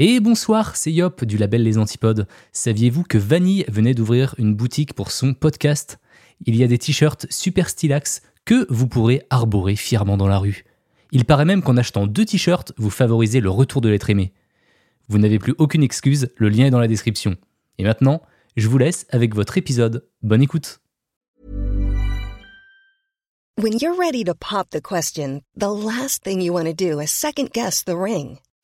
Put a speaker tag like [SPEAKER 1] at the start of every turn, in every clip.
[SPEAKER 1] Et bonsoir, c'est Yop du label Les Antipodes. Saviez-vous que Vanille venait d'ouvrir une boutique pour son podcast? Il y a des t-shirts super stylax que vous pourrez arborer fièrement dans la rue. Il paraît même qu'en achetant deux t-shirts, vous favorisez le retour de l'être aimé. Vous n'avez plus aucune excuse, le lien est dans la description. Et maintenant, je vous laisse avec votre épisode. Bonne écoute
[SPEAKER 2] When you're ready to pop the question, the last thing you want to do is second guess the ring.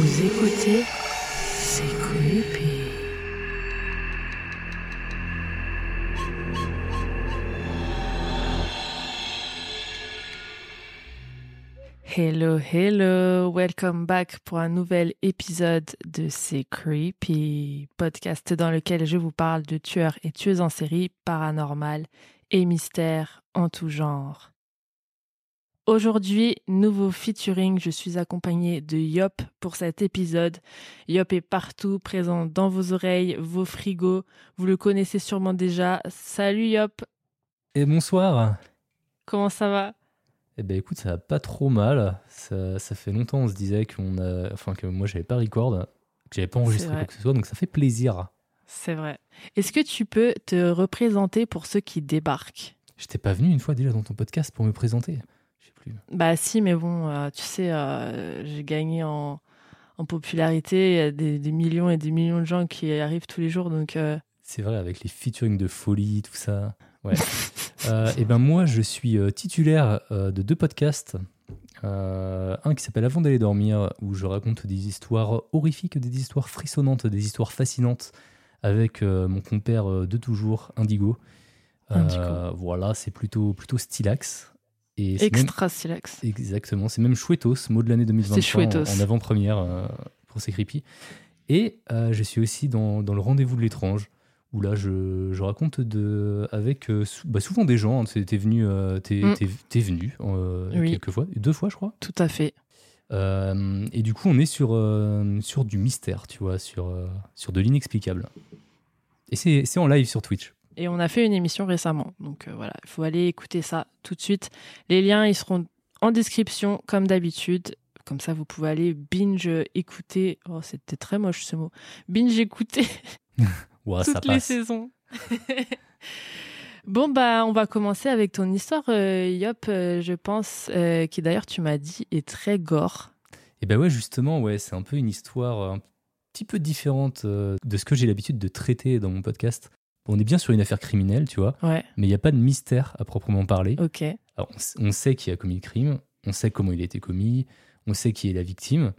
[SPEAKER 3] Vous écoutez C'est creepy. Hello, hello, welcome back pour un nouvel épisode de C'est Creepy, podcast dans lequel je vous parle de tueurs et tueuses en série, paranormal et mystères en tout genre. Aujourd'hui, nouveau featuring, je suis accompagnée de Yop pour cet épisode. Yop est partout, présent dans vos oreilles, vos frigos. Vous le connaissez sûrement déjà. Salut Yop,
[SPEAKER 1] Et bonsoir
[SPEAKER 3] comment ça va?
[SPEAKER 1] Eh ben écoute, ça va pas trop mal. Ça, ça fait longtemps on se disait qu'on a... Enfin que moi j'avais pas record, que j'avais pas enregistré quoi que ce soit, donc ça fait plaisir.
[SPEAKER 3] C'est vrai. Est-ce que tu peux te représenter pour ceux qui débarquent?
[SPEAKER 1] J'étais pas venu une fois déjà dans ton podcast pour me présenter. Je sais plus.
[SPEAKER 3] Bah si, mais bon, euh, tu sais, euh, j'ai gagné en, en popularité. Il y a des, des millions et des millions de gens qui arrivent tous les jours, donc euh,
[SPEAKER 1] C'est vrai, avec les featuring de folie, tout ça. Ouais. Et ben moi, je suis titulaire de deux podcasts. Un qui s'appelle Avant d'aller dormir, où je raconte des histoires horrifiques, des histoires frissonnantes, des histoires fascinantes avec mon compère de toujours, Indigo.
[SPEAKER 3] Indigo.
[SPEAKER 1] voilà, c'est plutôt, plutôt stylax. Et c'est même-
[SPEAKER 3] extra silex.
[SPEAKER 1] Exactement, c'est même chouettos, mot de l'année 2023
[SPEAKER 3] C'est chouettos.
[SPEAKER 1] en, en avant-première euh, pour ces creepy. Et euh, je suis aussi dans, dans le rendez-vous de l'étrange, où là je, je raconte de, avec euh, bah, souvent des gens. hein, t'es venu, t'es,
[SPEAKER 3] Mm.
[SPEAKER 1] venu
[SPEAKER 3] Oui.
[SPEAKER 1] quelques fois, deux fois je crois.
[SPEAKER 3] Tout à fait.
[SPEAKER 1] Et du coup on est sur, sur du mystère, tu vois, sur, sur de l'inexplicable. Et c'est c'est en live sur Twitch.
[SPEAKER 3] Et on a fait une émission récemment. Donc euh, voilà, il faut aller écouter ça tout de suite. Les liens, ils seront en description, comme d'habitude. Comme ça, vous pouvez aller binge écouter. Oh, c'était très moche ce mot. Binge écouter
[SPEAKER 1] ça
[SPEAKER 3] toutes les saisons. bon, bah, on va commencer avec ton histoire, euh, Yop, euh, je pense, euh, qui d'ailleurs, tu m'as dit, est très gore.
[SPEAKER 1] Et ben ouais, justement, ouais, c'est un peu une histoire un petit peu différente de ce que j'ai l'habitude de traiter dans mon podcast. On est bien sur une affaire criminelle, tu vois,
[SPEAKER 3] Ouais,
[SPEAKER 1] mais il n'y a pas de mystère à proprement parler.
[SPEAKER 3] ok.
[SPEAKER 1] Alors, on, sait qui a commis le crime, on sait comment il a été commis, on sait qui est la victime.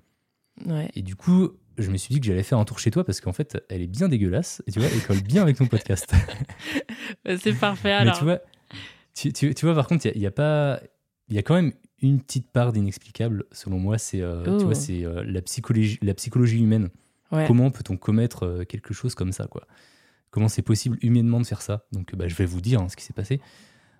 [SPEAKER 3] Ouais.
[SPEAKER 1] Et du coup, je me suis dit que j'allais faire un tour chez toi parce qu'en fait, elle est bien dégueulasse et tu vois, elle colle bien avec ton podcast.
[SPEAKER 3] Bah, C'est parfait
[SPEAKER 1] Mais
[SPEAKER 3] alors.
[SPEAKER 1] tu vois, tu, tu- tu vois, par contre, il y a- pas, il y a quand même une petite part d'inexplicable, selon moi. C'est, euh,
[SPEAKER 3] Oh.
[SPEAKER 1] c'est euh, la psychologie, la psychologie humaine.
[SPEAKER 3] Ouais.
[SPEAKER 1] Comment peut-on commettre euh, quelque chose comme ça, quoi? Comment c'est possible humainement de faire ça Donc, bah, je vais vous dire hein, ce qui s'est passé.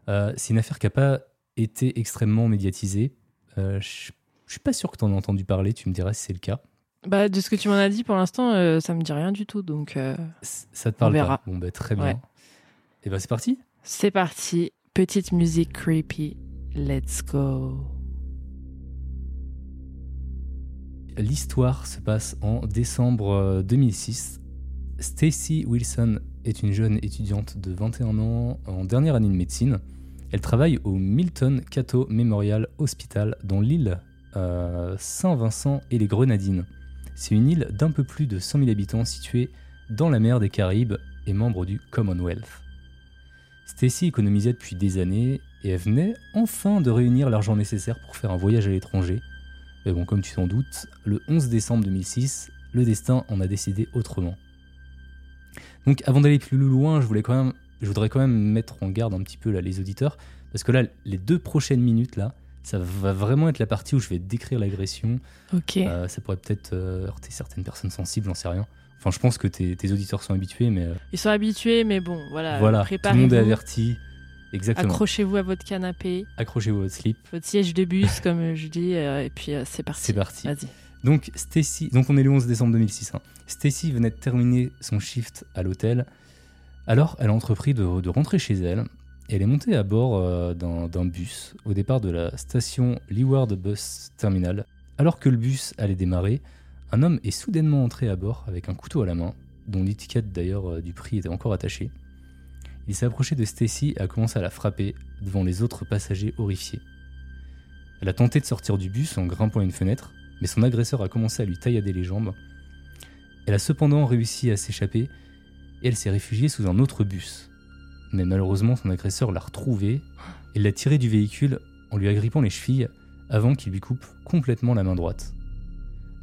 [SPEAKER 1] Euh, c'est une affaire qui n'a pas été extrêmement médiatisée. Euh, je je suis pas sûr que tu en as entendu parler. Tu me diras si c'est le cas.
[SPEAKER 3] Bah, de ce que tu m'en as dit pour l'instant, euh, ça me dit rien du tout. Donc, euh,
[SPEAKER 1] Ça te parle
[SPEAKER 3] verra.
[SPEAKER 1] pas Bon, bah, très bien.
[SPEAKER 3] Ouais.
[SPEAKER 1] Et ben c'est parti.
[SPEAKER 3] c'est parti. Petite musique creepy. Let's go.
[SPEAKER 1] L'histoire se passe en décembre euh, 2006. Stacy Wilson est une jeune étudiante de 21 ans en dernière année de médecine. Elle travaille au Milton Cato Memorial Hospital dans l'île euh, Saint-Vincent et les Grenadines. C'est une île d'un peu plus de 100 000 habitants située dans la mer des Caraïbes et membre du Commonwealth. Stacy économisait depuis des années et elle venait enfin de réunir l'argent nécessaire pour faire un voyage à l'étranger. Mais bon, comme tu t'en doutes, le 11 décembre 2006, le destin en a décidé autrement. Donc avant d'aller plus loin, je, voulais quand même, je voudrais quand même mettre en garde un petit peu là, les auditeurs, parce que là, les deux prochaines minutes, là, Ça va vraiment être la partie où je vais décrire l'agression.
[SPEAKER 3] Ok.
[SPEAKER 1] Euh, ça pourrait peut-être euh, heurter certaines personnes sensibles, j'en sais rien. Enfin, je pense que tes, tes auditeurs sont habitués, mais euh,
[SPEAKER 3] Ils sont habitués, mais bon, voilà.
[SPEAKER 1] voilà, tout le monde est averti. Exactement.
[SPEAKER 3] Accrochez-vous à votre canapé,
[SPEAKER 1] Accrochez-vous à votre slip.
[SPEAKER 3] votre siège de bus, comme je dis, euh, et puis euh, c'est parti.
[SPEAKER 1] C'est parti.
[SPEAKER 3] Vas-y.
[SPEAKER 1] Donc, Stacy, donc on est le 11 décembre 2006. hein. Stacy venait de terminer son shift à l'hôtel. Alors, elle a entrepris de, rentrer chez elle. Elle est montée à bord euh, d'un bus au départ de la station Leeward Bus Terminal. Alors que le bus allait démarrer, un homme est soudainement entré à bord avec un couteau à la main, dont l'étiquette d'ailleurs euh, du prix était encore attachée. Il s'est approché de Stacy et a commencé à la frapper devant les autres passagers horrifiés. Elle a tenté de sortir du bus en grimpant une fenêtre, mais son agresseur a commencé à lui taillader les jambes. Elle a cependant réussi à s'échapper et elle s'est réfugiée sous un autre bus. Mais malheureusement, son agresseur l'a retrouvée et l'a tirée du véhicule en lui agrippant les chevilles avant qu'il lui coupe complètement la main droite.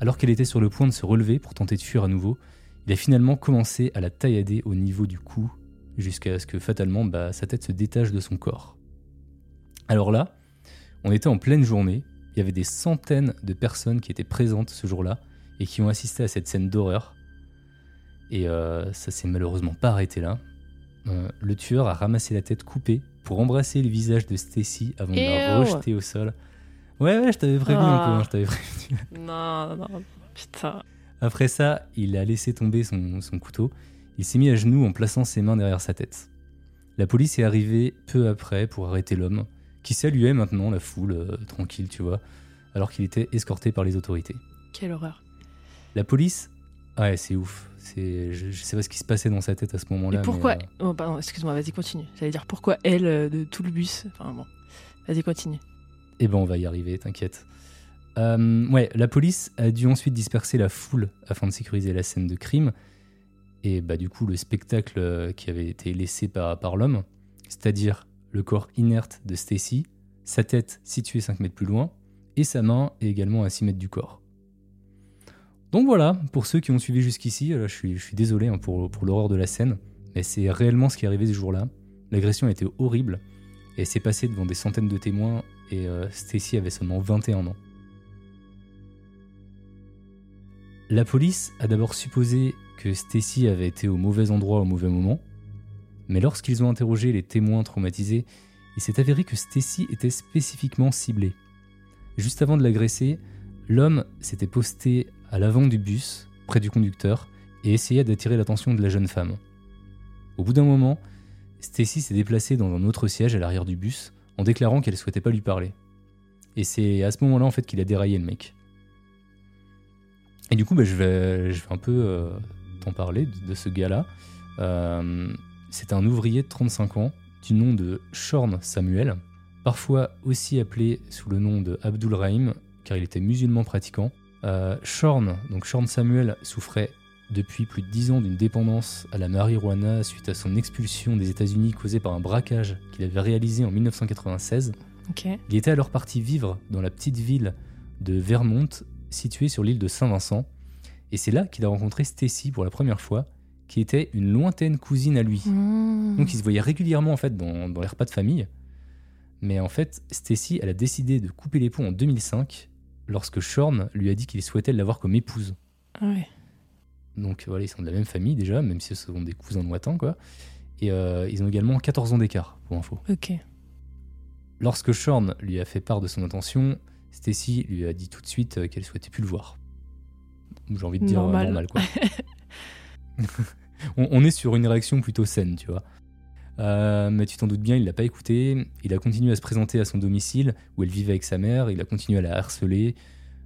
[SPEAKER 1] Alors qu'elle était sur le point de se relever pour tenter de fuir à nouveau, il a finalement commencé à la taillader au niveau du cou jusqu'à ce que fatalement bah, sa tête se détache de son corps. Alors là, on était en pleine journée, il y avait des centaines de personnes qui étaient présentes ce jour-là et qui ont assisté à cette scène d'horreur. Et euh, ça s'est malheureusement pas arrêté là. Euh, le tueur a ramassé la tête coupée pour embrasser le visage de Stacy avant de la rejeter au sol. Ouais, ouais, je t'avais prévenu
[SPEAKER 3] Ah.
[SPEAKER 1] hein, je t'avais prévenu.
[SPEAKER 3] Non, non, putain.
[SPEAKER 1] Après ça, il a laissé tomber son, son couteau. Il s'est mis à genoux en plaçant ses mains derrière sa tête. La police est arrivée peu après pour arrêter l'homme, qui saluait maintenant la foule, euh, tranquille, tu vois, alors qu'il était escorté par les autorités.
[SPEAKER 3] Quelle horreur.
[SPEAKER 1] La police, ouais, c'est ouf. C'est, je, je sais pas ce qui se passait dans sa tête à ce moment-là.
[SPEAKER 3] Et pourquoi
[SPEAKER 1] mais, euh,
[SPEAKER 3] Oh, pardon, excuse-moi, vas-y, continue. J'allais dire pourquoi elle euh, de tout le bus. Enfin bon. Vas-y, continue.
[SPEAKER 1] Eh ben, on va y arriver, t'inquiète. Euh, ouais, la police a dû ensuite disperser la foule afin de sécuriser la scène de crime. Et bah, du coup, le spectacle qui avait été laissé par, par l'homme, c'est-à-dire le corps inerte de Stacy, sa tête située 5 mètres plus loin, et sa main est également à 6 mètres du corps. Donc voilà, pour ceux qui ont suivi jusqu'ici, euh, je suis, désolé hein, pour, pour l'horreur de la scène, mais c'est réellement ce qui est arrivé ce jour-là. L'agression a été horrible, et s'est passée devant des centaines de témoins, et euh, Stacy avait seulement 21 ans. La police a d'abord supposé que Stacy avait été au mauvais endroit au mauvais moment, mais lorsqu'ils ont interrogé les témoins traumatisés, il s'est avéré que Stacy était spécifiquement ciblée. Juste avant de l'agresser, l'homme s'était posté à l'avant du bus, près du conducteur, et essaya d'attirer l'attention de la jeune femme. Au bout d'un moment, Stacy s'est déplacée dans un autre siège à l'arrière du bus en déclarant qu'elle souhaitait pas lui parler. Et c'est à ce moment-là en fait qu'il a déraillé le mec. Et du coup, bah, je, vais, un peu euh, t'en parler de, de ce gars-là. Euh, c'est un ouvrier de 35 ans du nom de Shorn Samuel, parfois aussi appelé sous le nom de Abdul Rahim, car il était musulman pratiquant. Euh, Shorn, donc Shorn Samuel, souffrait depuis plus de 10 ans d'une dépendance à la marijuana suite à son expulsion des États-Unis causée par un braquage qu'il avait réalisé en 1996.
[SPEAKER 3] Ok.
[SPEAKER 1] Il était alors parti vivre dans la petite ville de Vermont, située sur l'île de Saint-Vincent, et c'est là qu'il a rencontré Stacy pour la première fois, qui était une lointaine cousine à lui.
[SPEAKER 3] Mmh.
[SPEAKER 1] Donc ils se voyaient régulièrement en fait dans, dans les repas de famille. Mais en fait, Stacy, elle a décidé de couper les ponts en 2005 lorsque Shorn lui a dit qu'il souhaitait l'avoir comme épouse.
[SPEAKER 3] Ah ouais.
[SPEAKER 1] Donc voilà, ils sont de la même famille déjà, même si ce sont des cousins lointains quoi. Et euh, ils ont également 14 ans d'écart, pour info.
[SPEAKER 3] Ok.
[SPEAKER 1] Lorsque Shorn lui a fait part de son intention, Stacy lui a dit tout de suite euh, qu'elle souhaitait plus le voir. J'ai envie de dire euh,
[SPEAKER 3] Normal.
[SPEAKER 1] normal, quoi. on, est sur une réaction plutôt saine, tu vois. Euh, mais tu t'en doutes bien, il l'a pas écouté. Il a continué à se présenter à son domicile où elle vivait avec sa mère. Il a continué à la harceler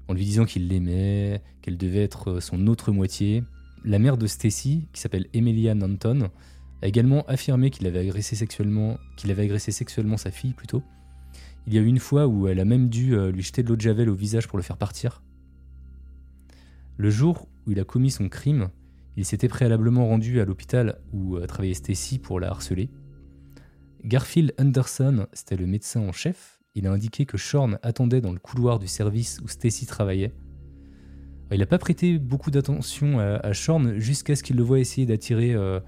[SPEAKER 1] en lui disant qu'il l'aimait, qu'elle devait être son autre moitié. La mère de Stacy, qui s'appelle Emilia Nanton, a également affirmé qu'il avait agressé sexuellement, qu'il avait agressé sexuellement sa fille plutôt. Il y a eu une fois où elle a même dû euh, lui jeter de l'eau de javel au visage pour le faire partir. Le jour où il a commis son crime, il s'était préalablement rendu à l'hôpital où euh, travaillait Stacy pour la harceler. Garfield Anderson, c'était le médecin en chef, il a indiqué que Shorn attendait dans le couloir du service où Stacy travaillait. Il n'a pas prêté beaucoup d'attention à, à Shorn jusqu'à ce qu'il le voie essayer d'attirer euh,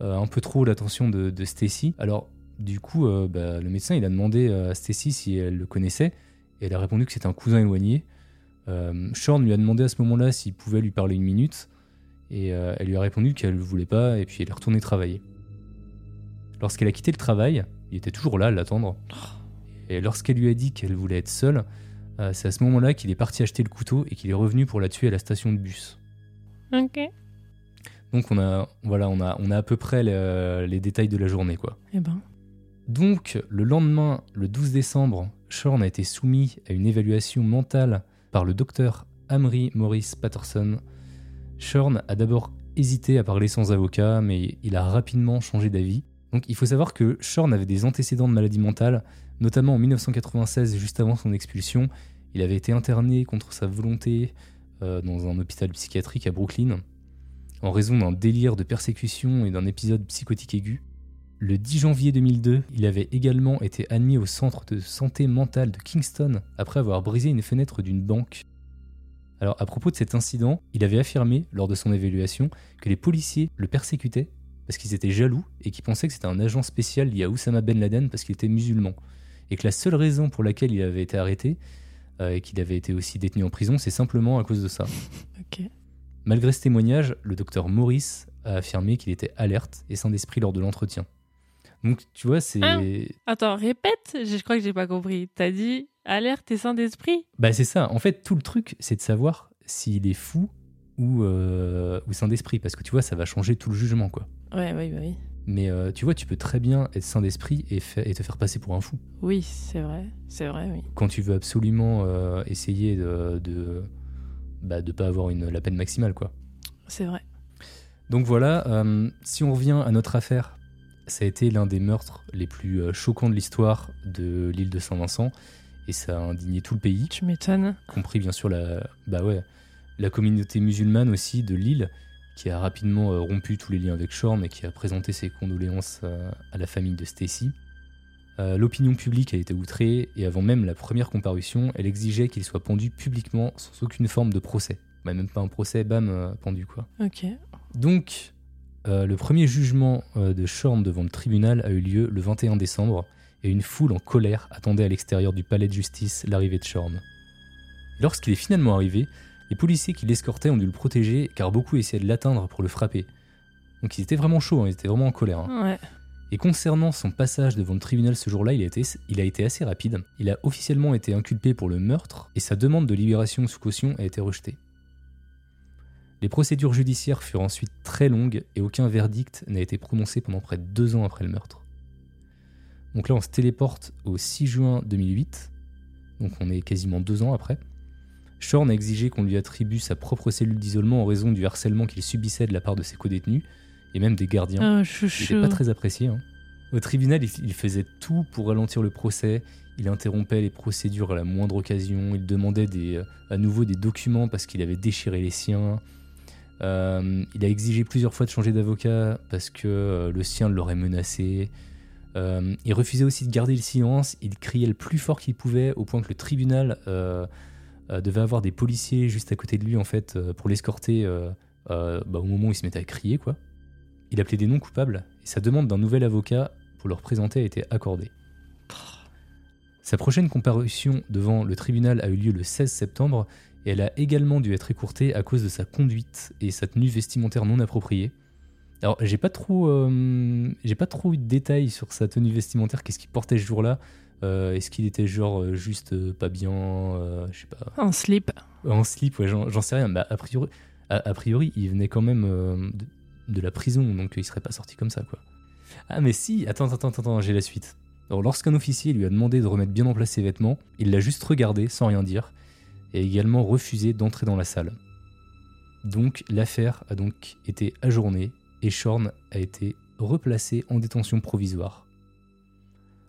[SPEAKER 1] euh, un peu trop l'attention de, Stacy. Alors, du coup, bah, le médecin il a demandé à Stacy si elle le connaissait, et elle a répondu que c'était un cousin éloigné. Euh, Shorn lui a demandé à ce moment-là s'il pouvait lui parler une minute, et euh, elle lui a répondu qu'elle ne voulait pas, et puis elle est retournée travailler. Lorsqu'elle a quitté le travail, il était toujours là à l'attendre, et lorsqu'elle lui a dit qu'elle voulait être seule, euh, c'est à ce moment-là qu'il est parti acheter le couteau et qu'il est revenu pour la tuer à la station de bus.
[SPEAKER 3] Ok.
[SPEAKER 1] Donc on a, voilà, on a, on a à peu près le- les détails de la journée, quoi.
[SPEAKER 3] Eh ben.
[SPEAKER 1] Donc, le lendemain, le 12 décembre, Shorn a été soumis à une évaluation mentale par le docteur Amri Morris Patterson. Shorn a d'abord hésité à parler sans avocat, mais il a rapidement changé d'avis. Donc, il faut savoir que Shorn avait des antécédents de maladie mentale, notamment en 1996, juste avant son expulsion. Il avait été interné contre sa volonté euh, dans un hôpital psychiatrique à Brooklyn, en raison d'un délire de persécution et d'un épisode psychotique aigu. Le 10 janvier 2002, il avait également été admis au centre de santé mentale de Kingston après avoir brisé une fenêtre d'une banque. Alors à propos de cet incident, il avait affirmé lors de son évaluation que les policiers le persécutaient parce qu'ils étaient jaloux et qu'ils pensaient que c'était un agent spécial lié à Oussama Ben Laden parce qu'il était musulman. Et que la seule raison pour laquelle il avait été arrêté euh, et qu'il avait été aussi détenu en prison, c'est simplement à cause de ça. Malgré ce témoignage, le docteur Maurice a affirmé qu'il était alerte et sain d'esprit lors de l'entretien. Donc, tu vois, c'est.
[SPEAKER 3] Ah. Attends, répète. Je crois que j'ai pas compris. T'as dit alerte et saint d'esprit?
[SPEAKER 1] Bah, c'est ça. En fait, tout le truc, c'est de savoir s'il est fou ou, euh, ou sain d'esprit. Parce que tu vois, ça va changer tout le jugement, quoi.
[SPEAKER 3] Ouais, oui, bah oui.
[SPEAKER 1] Mais euh, tu vois, tu peux très bien être sain d'esprit et, te faire passer pour un fou.
[SPEAKER 3] Oui, c'est vrai. C'est vrai, oui.
[SPEAKER 1] Quand tu veux absolument euh, essayer de. de bah, de pas avoir une, la peine maximale, quoi.
[SPEAKER 3] C'est vrai.
[SPEAKER 1] Donc voilà, euh, si on revient à notre affaire, ça a été l'un des meurtres les plus euh, choquants de l'histoire de l'île de Saint-Vincent et ça a indigné tout le pays,
[SPEAKER 3] Tu m'étonnes.
[SPEAKER 1] compris bien sûr la, bah ouais, la communauté musulmane aussi de l'île qui a rapidement euh, rompu tous les liens avec Shorn et qui a présenté ses condoléances euh, à la famille de Stacy. L'opinion publique a été outrée et avant même la première comparution, elle exigeait qu'il soit pendu publiquement sans aucune forme de procès. Bah, même pas un procès, bam, pendu quoi.
[SPEAKER 3] Ok.
[SPEAKER 1] Donc, euh, le premier jugement euh, de Shorn devant le tribunal a eu lieu le 21 décembre et une foule en colère attendait à l'extérieur du palais de justice l'arrivée de Shorn. Lorsqu'il est finalement arrivé, les policiers qui l'escortaient ont dû le protéger car beaucoup essayaient de l'atteindre pour le frapper. Donc ils étaient vraiment chauds, hein, ils étaient vraiment en colère. hein.
[SPEAKER 3] Ouais.
[SPEAKER 1] Et concernant son passage devant le tribunal ce jour-là, il, a été- il a été assez rapide. Il a officiellement été inculpé pour le meurtre et sa demande de libération sous caution a été rejetée. Les procédures judiciaires furent ensuite très longues et aucun verdict n'a été prononcé pendant près de deux ans après le meurtre. Donc là, on se téléporte au 6 juin 2008, donc on est quasiment deux ans après. Shorn a exigé qu'on lui attribue sa propre cellule d'isolement en raison du harcèlement qu'il subissait de la part de ses codétenus et même des gardiens.
[SPEAKER 3] Oh,
[SPEAKER 1] Il n'était pas très apprécié. hein. Au tribunal, il, faisait tout pour ralentir le procès. Il interrompait les procédures à la moindre occasion. Il demandait des, euh, à nouveau des documents parce qu'il avait déchiré les siens. Euh, il a exigé plusieurs fois de changer d'avocat parce que euh, le sien l'aurait menacé. Euh, il refusait aussi de garder le silence. Il criait le plus fort qu'il pouvait au point que le tribunal devait avoir des policiers juste à côté de lui en fait pour l'escorter bah, au moment où il se mettait à crier quoi. Il appelait des noms coupables et sa demande d'un nouvel avocat pour le représenter a été accordée. Sa prochaine comparution devant le tribunal a eu lieu le 16 septembre et elle a également dû être écourtée à cause de sa conduite et sa tenue vestimentaire non appropriée. Alors j'ai pas trop, euh, j'ai pas trop eu de détails sur sa tenue vestimentaire, qu'est-ce qu'il portait ce jour-là? Euh, Est-ce qu'il était genre euh, juste euh, pas bien, je sais pas,
[SPEAKER 3] En slip.
[SPEAKER 1] en slip, ouais, j'en sais rien. Bah, a, priori, a, a priori, il venait quand même de, de la prison, donc il serait pas sorti comme ça, quoi. Ah, mais si, attends, attends, attends, attends, j'ai la suite. Alors, lorsqu'un officier lui a demandé de remettre bien en place ses vêtements, il l'a juste regardé sans rien dire, et a également refusé d'entrer dans la salle. Donc, l'affaire a donc été ajournée, et Shorn a été replacé en détention provisoire.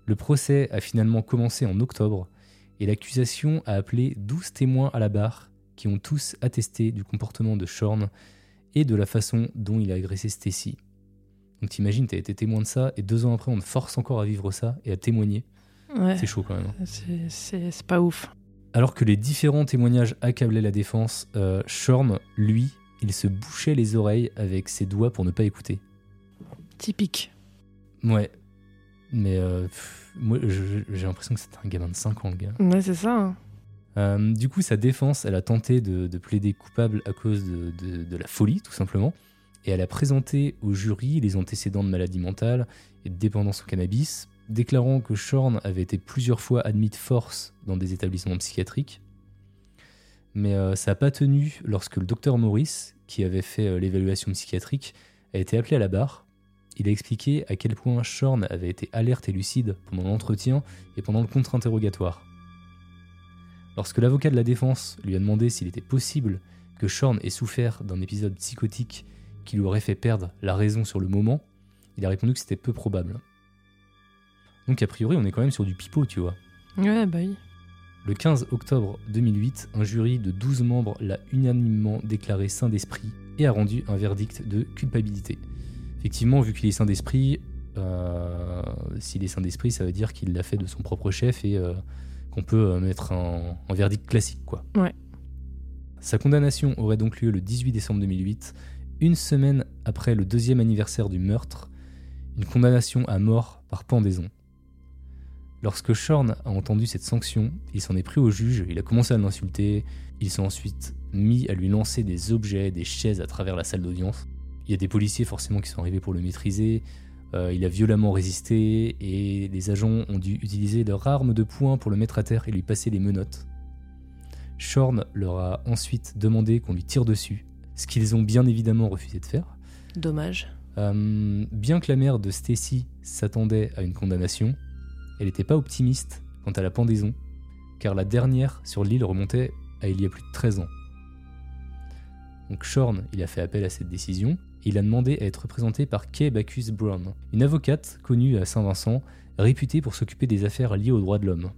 [SPEAKER 1] Le procès a finalement commencé en octobre, et l'accusation a appelé 12 témoins à la barre qui ont tous attesté du comportement de Shorn et de la façon dont il a agressé Stacy. Donc t'imagines, t'as été témoin de ça et deux ans après on te force encore à vivre ça et à témoigner.
[SPEAKER 3] Ouais.
[SPEAKER 1] C'est chaud quand même. hein.
[SPEAKER 3] C'est pas ouf.
[SPEAKER 1] Alors que les différents témoignages accablaient la défense, euh, Shorn, lui, il se bouchait les oreilles avec ses doigts pour ne pas écouter.
[SPEAKER 3] Typique.
[SPEAKER 1] Ouais. Mais euh, pff, moi, j'ai l'impression que c'était un gamin de 5 ans, le gars.
[SPEAKER 3] Ouais, c'est ça. hein.
[SPEAKER 1] Euh, du coup, sa défense, elle a tenté de, de plaider coupable à cause de, de- de la folie, tout simplement. Et elle a présenté au jury les antécédents de maladie mentale et de dépendance au cannabis, déclarant que Shorn avait été plusieurs fois admis de force dans des établissements psychiatriques. Mais euh, ça n'a pas tenu lorsque le docteur Maurice, qui avait fait euh, l'évaluation psychiatrique, a été appelé à la barre. Il a expliqué à quel point Shorn avait été alerte et lucide pendant l'entretien et pendant le contre-interrogatoire. Lorsque l'avocat de la défense lui a demandé s'il était possible que Shorn ait souffert d'un épisode psychotique qui lui aurait fait perdre la raison sur le moment, il a répondu que c'était peu probable. Donc a priori on est quand même sur du pipeau, tu vois.
[SPEAKER 3] Ouais, bah oui.
[SPEAKER 1] Le 15 octobre 2008, un jury de 12 membres l'a unanimement déclaré saint d'esprit et a rendu un verdict de culpabilité. Effectivement, vu qu'il est saint d'esprit, euh, s'il est saint d'esprit, ça veut dire qu'il l'a fait de son propre chef et euh, qu'on peut euh, mettre un, un verdict classique. quoi.
[SPEAKER 3] Ouais.
[SPEAKER 1] Sa condamnation aurait donc lieu le 18 décembre 2008, une semaine après le deuxième anniversaire du meurtre, une condamnation à mort par pendaison. Lorsque Shorn a entendu cette sanction, il s'en est pris au juge, il a commencé à l'insulter, ils sont ensuite mis à lui lancer des objets, des chaises à travers la salle d'audience. Il y a des policiers forcément qui sont arrivés pour le maîtriser, euh, il a violemment résisté et les agents ont dû utiliser leur arme de poing pour le mettre à terre et lui passer les menottes. Shorn leur a ensuite demandé qu'on lui tire dessus, ce qu'ils ont bien évidemment refusé de faire.
[SPEAKER 3] Dommage.
[SPEAKER 1] Euh, bien que la mère de Stacy s'attendait à une condamnation, elle n'était pas optimiste quant à la pendaison, car la dernière sur l'île remontait à il y a plus de 13 ans. Donc Shorn, il a fait appel à cette décision, et il a demandé à être représenté par Kay Bacchus Brown, une avocate connue à Saint-Vincent, réputée pour s'occuper des affaires liées aux droits de l'homme.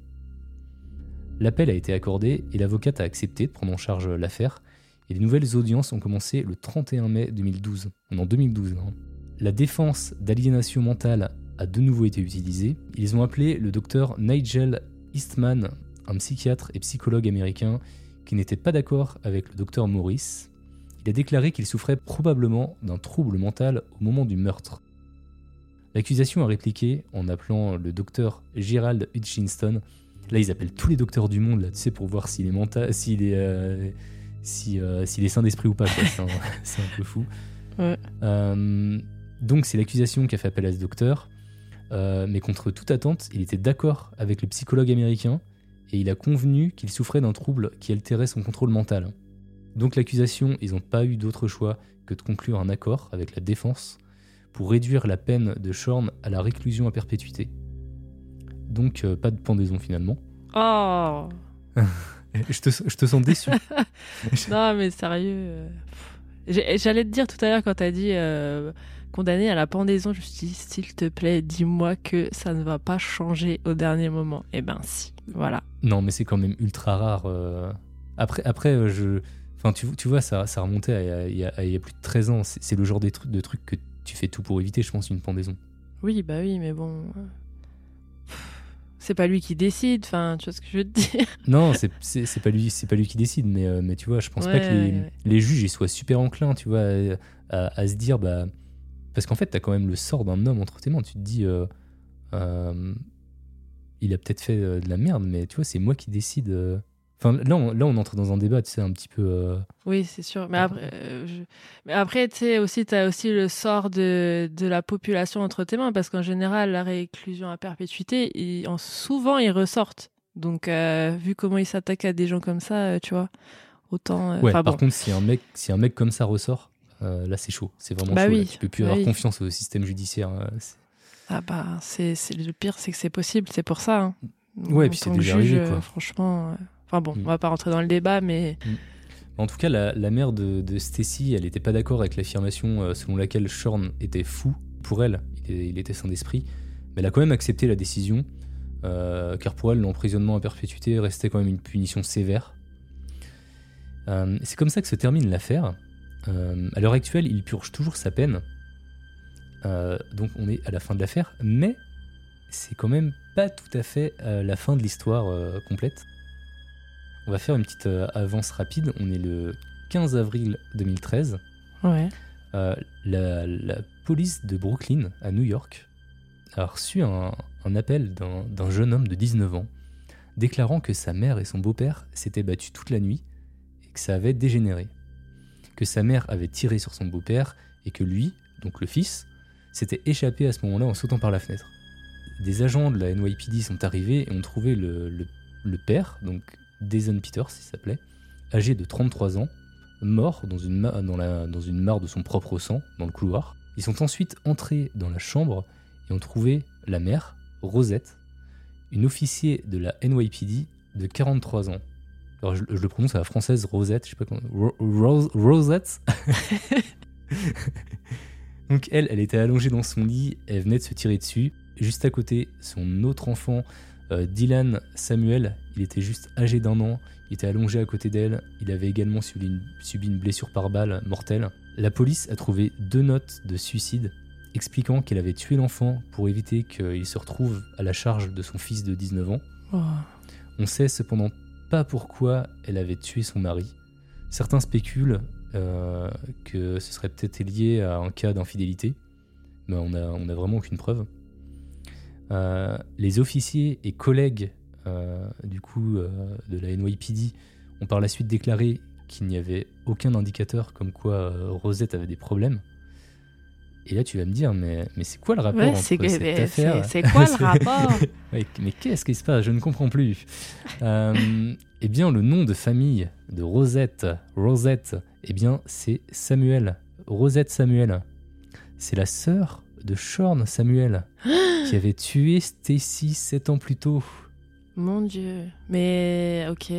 [SPEAKER 1] L'appel a été accordé et l'avocate a accepté de prendre en charge l'affaire, et les nouvelles audiences ont commencé le 31 mai 2012. On est en 2012. hein. La défense d'aliénation mentale a de nouveau été utilisée. Ils ont appelé le docteur Nigel Eastman, un psychiatre et psychologue américain qui n'était pas d'accord avec le docteur Morris. Il a déclaré qu'il souffrait probablement d'un trouble mental au moment du meurtre. L'accusation a répliqué en appelant le docteur Gerald Hutchinson. Là, ils appellent tous les docteurs du monde, là, tu sais, pour voir s'il est mental, s'il est, euh, si, euh, s'il est sain d'esprit ou pas. C'est un, peu fou.
[SPEAKER 3] Ouais.
[SPEAKER 1] Euh, donc, c'est l'accusation qui a fait appel à ce docteur. Euh, mais contre toute attente, il était d'accord avec le psychologue américain et il a convenu qu'il souffrait d'un trouble qui altérait son contrôle mental. Donc l'accusation, ils n'ont pas eu d'autre choix que de conclure un accord avec la défense pour réduire la peine de Shorn à la réclusion à perpétuité. Donc euh, pas de pendaison finalement.
[SPEAKER 3] Oh
[SPEAKER 1] Je te, je te sens déçu.
[SPEAKER 3] Non, mais sérieux. euh, J'allais te dire tout à l'heure quand t'as dit euh, condamné à la pendaison, je me suis dit, s'il te plaît, dis-moi que ça ne va pas changer au dernier moment. Eh ben si, voilà.
[SPEAKER 1] non, mais c'est quand même ultra rare. euh. Après, après euh, je... enfin, tu, tu vois, ça, ça remontait à, il y a- y plus de 13 ans. C'est le genre de trucs que tu fais tout pour éviter, je pense, une pendaison.
[SPEAKER 3] Oui, bah oui, mais bon. euh, C'est pas lui qui décide, enfin, tu vois ce que je veux te dire.
[SPEAKER 1] Non, c'est pas lui, c'est pas lui qui décide, mais, euh, mais tu vois, je pense pas que les,
[SPEAKER 3] ouais, ouais.
[SPEAKER 1] les juges ils soient super enclins, tu vois, à, à- à se dire, bah, parce qu'en fait, t'as quand même le sort d'un homme entre tes mains. Tu te dis, euh, euh, il a peut-être fait euh, de la merde, mais tu vois, c'est moi qui décide. Enfin, là, on, là, on entre dans un débat, tu sais, un petit peu. euh,
[SPEAKER 3] Oui, c'est sûr. Mais après, euh, je- mais après tu sais, aussi, tu as aussi le sort de, de la population entre tes mains, parce qu'en général, la réclusion à perpétuité, ils- en, souvent, ils ressortent. Donc, euh, vu comment ils s'attaquent à des gens comme ça, tu vois, autant.
[SPEAKER 1] Ouais, par contre, si un, mec, si un mec comme ça ressort, euh, là, c'est chaud. C'est vraiment
[SPEAKER 3] Bah
[SPEAKER 1] chaud.
[SPEAKER 3] oui,
[SPEAKER 1] Tu peux plus
[SPEAKER 3] bah
[SPEAKER 1] avoir
[SPEAKER 3] oui.
[SPEAKER 1] confiance au système judiciaire. euh,
[SPEAKER 3] Ah bah, c'est le pire, c'est que c'est possible, c'est pour ça. hein.
[SPEAKER 1] Ouais,
[SPEAKER 3] En
[SPEAKER 1] puis c'est déjà
[SPEAKER 3] juge,
[SPEAKER 1] arrivé, quoi.
[SPEAKER 3] euh, Franchement, enfin bon,
[SPEAKER 1] Mm.
[SPEAKER 3] on va pas rentrer dans le débat, mais
[SPEAKER 1] En tout cas, la, la mère de, de Stacy, elle n'était pas d'accord avec l'affirmation selon laquelle Shorn était fou. Pour elle, il, était sain d'esprit. Mais elle a quand même accepté la décision, euh, car pour elle, l'emprisonnement à perpétuité restait quand même une punition sévère. Euh, C'est comme ça que se termine l'affaire. Euh, à l'heure actuelle, il purge toujours sa peine. Euh, donc on est à la fin de l'affaire, mais c'est quand même pas tout à fait euh, la fin de l'histoire euh, complète. On va faire une petite avance rapide. On est le 15 avril 2013.
[SPEAKER 3] ouais.
[SPEAKER 1] Euh, la, la police de Brooklyn, à New York, a reçu un, un appel d'un d'un jeune homme de 19 ans déclarant que sa mère et son beau-père s'étaient battus toute la nuit et que ça avait dégénéré. Que sa mère avait tiré sur son beau-père et que lui, donc le fils, s'était échappé à ce moment-là en sautant par la fenêtre. Des agents de la NYPD sont arrivés et ont trouvé le, le- le père, donc Jason Peters, il s'appelait, âgé de 33 ans, mort dans une, dans, la- dans une mare de son propre sang, dans le couloir. Ils sont ensuite entrés dans la chambre et ont trouvé la mère, Rosette, une officier de la NYPD de 43 ans. Alors je, je le prononce à la française Rosette, je sais pas comment. Ro- Rose- Rosette Donc elle, elle était allongée dans son lit, elle venait de se tirer dessus. Juste à côté, son autre enfant, euh, Dylan Samuel, il était juste âgé d'un an, il était allongé à côté d'elle, il avait également subi une, subi une blessure par balle mortelle. La police a trouvé deux notes de suicide expliquant qu'elle avait tué l'enfant pour éviter qu'il se retrouve à la charge de son fils de 19 ans.
[SPEAKER 3] Oh.
[SPEAKER 1] On sait cependant pourquoi elle avait tué son mari. Certains spéculent euh, que ce serait peut-être lié à un cas d'infidélité, mais on n'a a vraiment aucune preuve. Euh, les officiers et collègues euh, du coup de la NYPD ont par la suite déclaré qu'il n'y avait aucun indicateur comme quoi Rosette avait des problèmes. Et là, tu vas me dire, mais, mais c'est quoi le rapport
[SPEAKER 3] Ouais,
[SPEAKER 1] entre
[SPEAKER 3] c'est
[SPEAKER 1] cette
[SPEAKER 3] mais
[SPEAKER 1] affaire
[SPEAKER 3] c'est- c'est quoi le rapport?
[SPEAKER 1] Ouais, mais qu'est-ce qui se passe? Je ne comprends plus. Euh, eh bien, le nom de famille de Rosette, Rosette, eh bien, c'est Samuel. Rosette Samuel. C'est la sœur de Sean Samuel, qui avait tué Stacy 7 ans plus tôt.
[SPEAKER 3] Mon Dieu. Mais ok.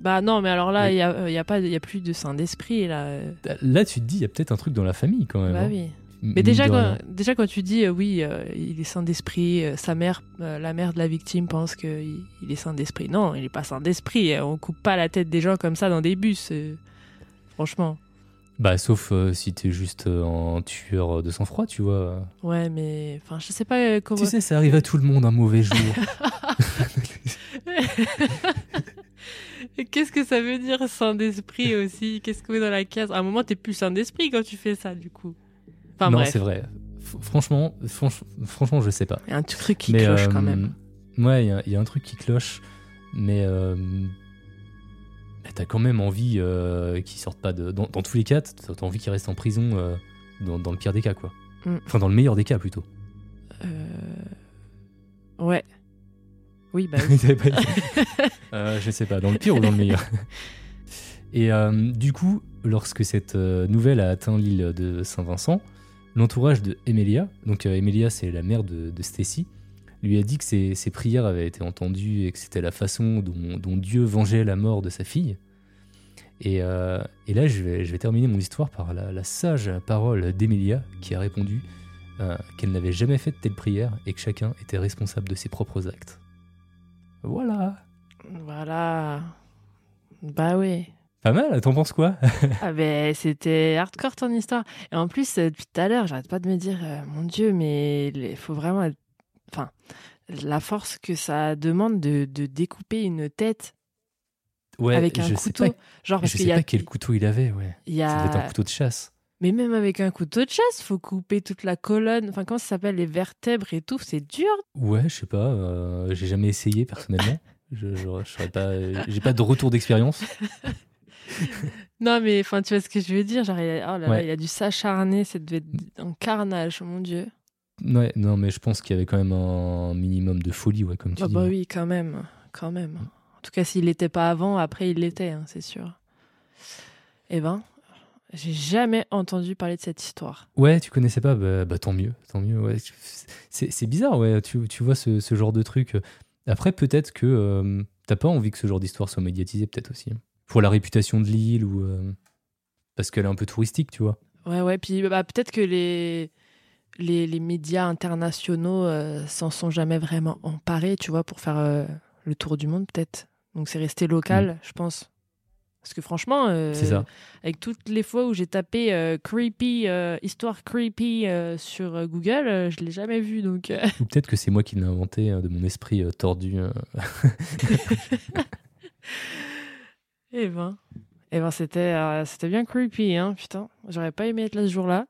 [SPEAKER 3] Bah non, mais alors là, il y a, y a pas, y a plus de saint d'esprit là.
[SPEAKER 1] Là, tu te dis, il y a peut-être un truc dans la famille quand même.
[SPEAKER 3] Bah
[SPEAKER 1] hein.
[SPEAKER 3] oui. Mais déjà quand, déjà quand tu dis euh, oui, euh, il est saint d'esprit, euh, sa mère, la mère de la victime pense qu'il il est saint d'esprit. Non, il est pas saint d'esprit. On coupe pas la tête des gens comme ça dans des bus. Franchement.
[SPEAKER 1] Bah, sauf si t'es juste un tueur de sang-froid, tu vois.
[SPEAKER 3] Ouais, mais enfin, je sais pas comment.
[SPEAKER 1] Tu sais, ça arrive à tout le monde un mauvais jour.
[SPEAKER 3] Qu'est-ce que ça veut dire saint d'esprit aussi? Qu'est-ce qu'on met dans la case? À un moment, t'es plus saint d'esprit quand tu fais ça, du coup. Enfin
[SPEAKER 1] non,
[SPEAKER 3] bref,
[SPEAKER 1] c'est vrai. F- franchement, franch- franchement, je sais pas.
[SPEAKER 3] il y a un truc qui
[SPEAKER 1] mais
[SPEAKER 3] cloche
[SPEAKER 1] euh,
[SPEAKER 3] quand même.
[SPEAKER 1] Ouais, il y a- il y, a un truc qui cloche, mais euh, t'as quand même envie euh, qu'il sorte pas de. Dans, dans tous les cas, t'as envie qu'il reste en prison euh, dans, dans le pire des cas, quoi.
[SPEAKER 3] Mm.
[SPEAKER 1] Enfin, dans le meilleur des cas plutôt.
[SPEAKER 3] Euh, Ouais. Oui, bah oui.
[SPEAKER 1] Euh, je sais pas, dans le pire ou dans le meilleur. Et euh, du coup, lorsque cette euh, nouvelle a atteint l'île de Saint-Vincent, l'entourage de Emilia, donc euh, Emilia c'est la mère de, Stacy, lui a dit que ses, prières avaient été entendues et que c'était la façon dont, Dieu vengeait la mort de sa fille. Et, euh, là, je vais, terminer mon histoire par la, la sage parole d'Emilia qui a répondu euh, qu'elle n'avait jamais fait de telle prière et que chacun était responsable de ses propres actes. Voilà.
[SPEAKER 3] Voilà. Bah oui.
[SPEAKER 1] Pas mal, t'en penses quoi?
[SPEAKER 3] Ah ben c'était hardcore ton histoire. Et en plus, euh, depuis tout à l'heure, j'arrête pas de me dire, euh, mon Dieu, mais il faut vraiment... être- Enfin, la force que ça demande de, de découper une tête
[SPEAKER 1] Ouais,
[SPEAKER 3] avec un
[SPEAKER 1] je sais
[SPEAKER 3] couteau.
[SPEAKER 1] pas,
[SPEAKER 3] Genre parce
[SPEAKER 1] je sais
[SPEAKER 3] y a...
[SPEAKER 1] pas quel couteau il avait, ouais.
[SPEAKER 3] il y
[SPEAKER 1] Ça devait être un
[SPEAKER 3] a...
[SPEAKER 1] couteau de chasse.
[SPEAKER 3] Mais même avec un couteau de chasse, faut couper toute la colonne. Enfin, comment ça s'appelle Les vertèbres et tout, c'est dur.
[SPEAKER 1] Ouais, je sais pas, euh, j'ai jamais essayé personnellement. je, je, pas, j'ai pas de retour d'expérience.
[SPEAKER 3] Non, mais enfin, tu vois ce que je veux dire. Genre, il a, oh là là, il a dû s'acharner, ça devait être un carnage, mon Dieu.
[SPEAKER 1] Ouais, non, mais je pense qu'il y avait quand même un minimum de folie, ouais, comme tu
[SPEAKER 3] Ah
[SPEAKER 1] dis.
[SPEAKER 3] bah oui, quand même, quand même. En tout cas, s'il l'était pas avant, après il l'était, hein, c'est sûr. Eh ben, j'ai jamais entendu parler de cette histoire.
[SPEAKER 1] Ouais, tu connaissais pas, bah, bah, tant mieux, tant mieux. Ouais. C'est, c'est bizarre, ouais. Tu, tu vois ce, ce genre de truc. Après, peut-être que euh, t'as pas envie que ce genre d'histoire soit médiatisé, peut-être aussi. Pour la réputation de l'île ou euh, parce qu'elle est un peu touristique, tu vois.
[SPEAKER 3] Ouais, ouais. Puis bah, peut-être que les, les, les médias internationaux euh, s'en sont jamais vraiment emparés, tu vois, pour faire euh, le tour du monde, peut-être. Donc c'est resté local, je pense. Parce que franchement, euh,
[SPEAKER 1] Mm. Ça.
[SPEAKER 3] avec toutes les fois où j'ai tapé creepy, histoire creepy sur Google, je l'ai jamais vu. Donc.
[SPEAKER 1] Ou peut-être que c'est moi qui l'ai inventé de mon esprit tordu.
[SPEAKER 3] Eh ben, eh ben c'était, euh, c'était bien creepy, hein, putain. J'aurais pas aimé être là ce jour-là.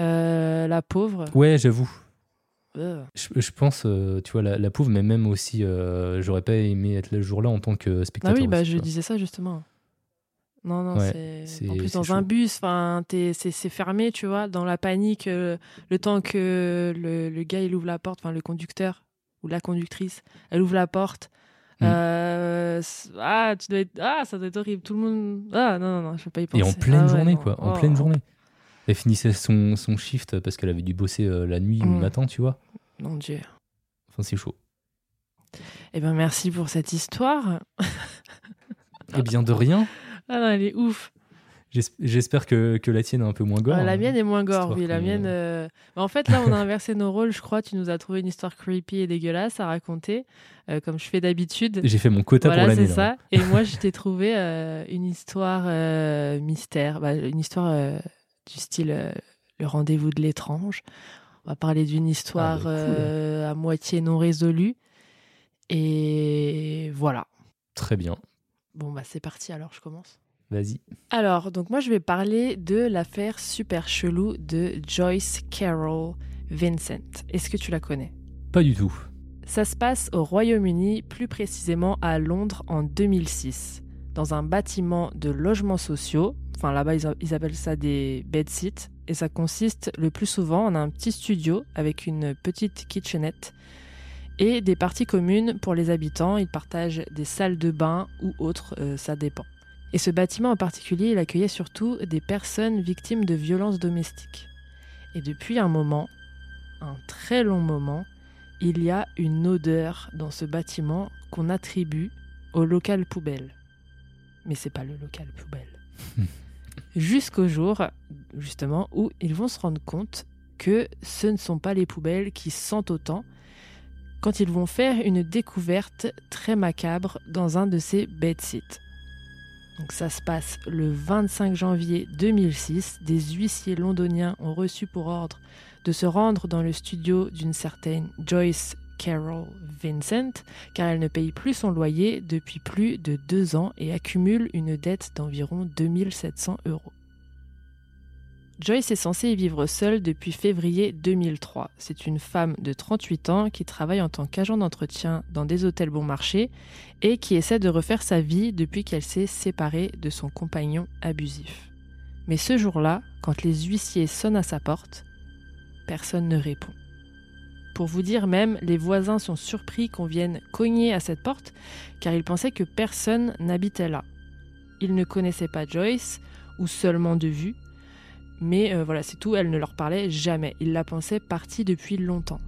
[SPEAKER 3] Euh, la pauvre.
[SPEAKER 1] Ouais, j'avoue.
[SPEAKER 3] euh.
[SPEAKER 1] Je, je pense, tu vois, la, la pauvre, mais même aussi, j'aurais pas aimé être là le jour-là en tant que
[SPEAKER 3] Ah
[SPEAKER 1] spectateur.
[SPEAKER 3] oui, bah,
[SPEAKER 1] aussi,
[SPEAKER 3] je disais ça justement. Non, non,
[SPEAKER 1] Ouais,
[SPEAKER 3] c'est. En plus, dans
[SPEAKER 1] chaud.
[SPEAKER 3] un bus, t'es- c'est c'est fermé, tu vois, dans la panique, le temps que le, le gars il ouvre la porte, enfin, le conducteur ou la conductrice, elle ouvre la porte.
[SPEAKER 1] Mm.
[SPEAKER 3] Euh, ah, tu dois être... ah, ça doit être horrible. Tout le monde. Ah, non, non, non, je peux pas y penser.
[SPEAKER 1] Et en pleine
[SPEAKER 3] Ah
[SPEAKER 1] journée, quoi. En
[SPEAKER 3] Oh.
[SPEAKER 1] pleine journée. Elle finissait son, son shift parce qu'elle avait dû bosser euh, la nuit ou
[SPEAKER 3] Mm.
[SPEAKER 1] le matin, tu vois.
[SPEAKER 3] Mon Dieu.
[SPEAKER 1] Enfin, c'est chaud.
[SPEAKER 3] Eh ben, merci pour cette histoire.
[SPEAKER 1] Eh bien, de rien.
[SPEAKER 3] Ah non, elle est ouf.
[SPEAKER 1] J'es- J'espère que, que la tienne est un peu moins gore.
[SPEAKER 3] Ah, la
[SPEAKER 1] hein.
[SPEAKER 3] mienne est moins gore, oui. La mienne. euh, en fait, là, on a inversé nos rôles, je crois. Tu nous as trouvé une histoire creepy et dégueulasse à raconter, euh, comme je fais d'habitude.
[SPEAKER 1] J'ai fait mon quota
[SPEAKER 3] Voilà,
[SPEAKER 1] pour l'année.
[SPEAKER 3] c'est ça. Et moi, je t'ai trouvé euh, une histoire mystère, Bah, une histoire du style le rendez-vous de l'étrange. On va parler d'une histoire
[SPEAKER 1] Ah, bah, cool.
[SPEAKER 3] à moitié non résolue. Et voilà.
[SPEAKER 1] Très bien.
[SPEAKER 3] Bon, bah, c'est parti. Alors, je commence.
[SPEAKER 1] Vas-y.
[SPEAKER 3] Alors, donc moi, je vais parler de l'affaire super chelou de Joyce Carol Vincent. Est-ce que tu la connais?
[SPEAKER 1] Pas du tout.
[SPEAKER 3] Ça se passe au Royaume-Uni, plus précisément à Londres en 2006, dans un bâtiment de logements sociaux. Enfin, là-bas, ils, appellent ça des bedsites. Et ça consiste le plus souvent en un petit studio avec une petite kitchenette et des parties communes pour les habitants. Ils partagent des salles de bain ou autres, euh, ça dépend. Et ce bâtiment en particulier, il accueillait surtout des personnes victimes de violences domestiques. Et depuis un moment, un très long moment, il y a une odeur dans ce bâtiment qu'on attribue au local poubelle. Mais c'est pas le local poubelle. Jusqu'au jour, justement, où ils vont se rendre compte que ce ne sont pas les poubelles qui sentent autant quand ils vont faire une découverte très macabre dans un de ces bedsites. Donc ça se passe le 25 janvier 2006. Des huissiers londoniens ont reçu pour ordre de se rendre dans le studio d'une certaine Joyce Carol Vincent, car elle ne paye plus son loyer depuis plus de deux ans et accumule une dette d'environ 2700 euros. Joyce est censée y vivre seule depuis février 2003. C'est une femme de 38 ans qui travaille en tant qu'agent d'entretien dans des hôtels bon marché et qui essaie de refaire sa vie depuis qu'elle s'est séparée de son compagnon abusif. Mais ce jour-là, quand les huissiers sonnent à sa porte, personne ne répond. Pour vous dire même, les voisins sont surpris qu'on vienne cogner à cette porte car ils pensaient que personne n'habitait là. Ils ne connaissaient pas Joyce ou seulement de vue, mais euh, voilà, c'est tout, elle ne leur parlait jamais. Ils la pensaient partie depuis longtemps.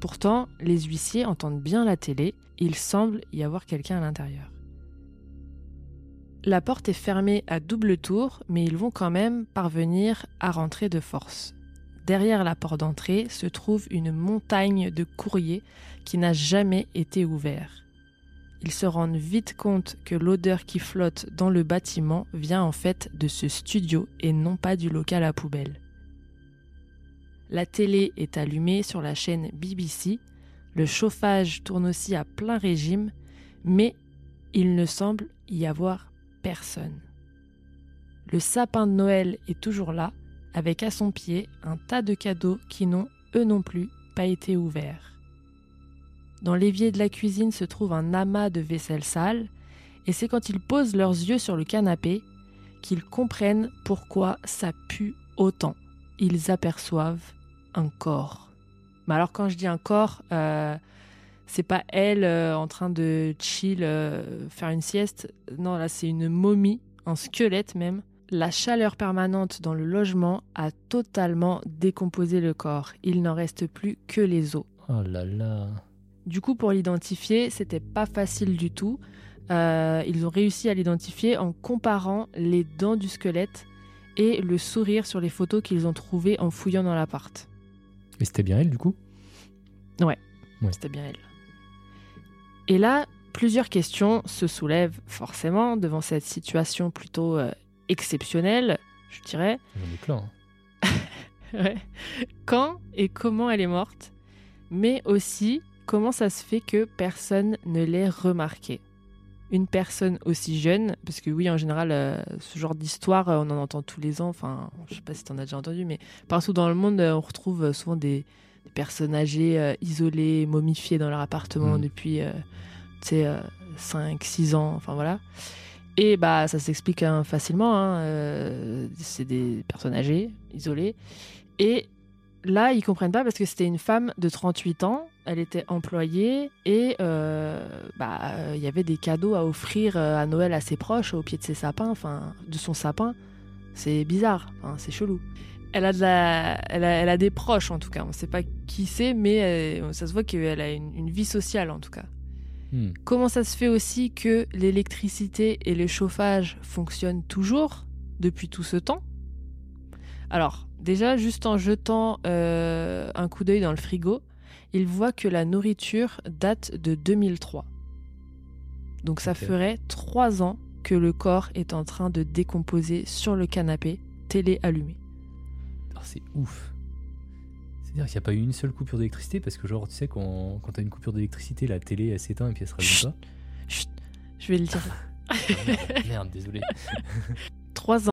[SPEAKER 3] Pourtant, les huissiers entendent bien la télé, il semble y avoir quelqu'un à l'intérieur. La porte est fermée à double tour, mais ils vont quand même parvenir à rentrer de force. Derrière la porte d'entrée se trouve une montagne de courriers qui n'a jamais été ouvert. Ils se rendent vite compte que l'odeur qui flotte dans le bâtiment vient en fait de ce studio et non pas du local à poubelle. La télé est allumée sur la chaîne BBC, le chauffage tourne aussi à plein régime, mais il ne semble y avoir personne. Le sapin de Noël est toujours là, avec à son pied un tas de cadeaux qui n'ont, eux non plus, pas été ouverts. Dans l'évier de la cuisine se trouve un amas de vaisselle sale, et c'est quand ils posent leurs yeux sur le canapé qu'ils comprennent pourquoi ça pue autant. Ils aperçoivent un corps. Mais alors quand je dis un corps, euh, c'est pas elle euh, en train de chill, euh, faire une sieste. Non, là c'est une momie, un squelette même. La chaleur permanente dans le logement a totalement décomposé le corps. Il n'en reste plus que les os.
[SPEAKER 1] Oh là là.
[SPEAKER 3] Du coup, pour l'identifier, c'était pas facile du tout. Euh, ils ont réussi à l'identifier en comparant les dents du squelette et le sourire sur les photos qu'ils ont trouvées en fouillant dans l'appart.
[SPEAKER 1] Mais c'était bien elle, du coup?
[SPEAKER 3] C'était bien elle. Et là, plusieurs questions se soulèvent forcément devant cette situation plutôt euh, exceptionnelle, je dirais.
[SPEAKER 1] J'en ai plein. hein.
[SPEAKER 3] Ouais. Quand et comment elle est morte, mais aussi comment ça se fait que personne ne l'ait remarqué? Une personne aussi jeune, parce que oui, en général, euh, ce genre d'histoire, euh, on en entend tous les ans. Enfin, je sais pas si tu en as déjà entendu, mais partout dans le monde, euh, on retrouve souvent des, des personnes âgées isolées, momifiées dans leur appartement
[SPEAKER 1] Mm.
[SPEAKER 3] depuis, tu sais, 5, 6 ans, enfin voilà. Et bah ça s'explique hein, facilement, hein, c'est des personnes âgées, isolées. Et là, ils comprennent pas parce que c'était une femme de 38 ans, elle était employée et euh, bah euh, il y avait des cadeaux à offrir euh, à Noël à ses proches au pied de ses sapins, enfin de son sapin. C'est bizarre, c'est chelou. Elle a, de la, elle, a, elle a des proches en tout cas, on sait pas qui c'est, mais ça se voit qu'elle a une, une vie sociale en tout cas.
[SPEAKER 1] Hmm.
[SPEAKER 3] Comment ça se fait aussi que l'électricité et le chauffage fonctionnent toujours depuis tout ce temps? Alors, déjà, juste en jetant euh, un coup d'œil dans le frigo, il voit que la nourriture date de 2003. Donc ça ferait trois ans que le corps est en train de décomposer sur le canapé, télé allumée.
[SPEAKER 1] Alors, c'est ouf. C'est-à-dire qu'il n'y a pas eu une seule coupure d'électricité parce que, genre, tu sais, quand, quand t'as une coupure d'électricité, la télé elle s'éteint et puis elle se rallume pas.
[SPEAKER 3] Chut, je vais le dire.
[SPEAKER 1] Ah, merde, merde, désolé.
[SPEAKER 3] Trois ans.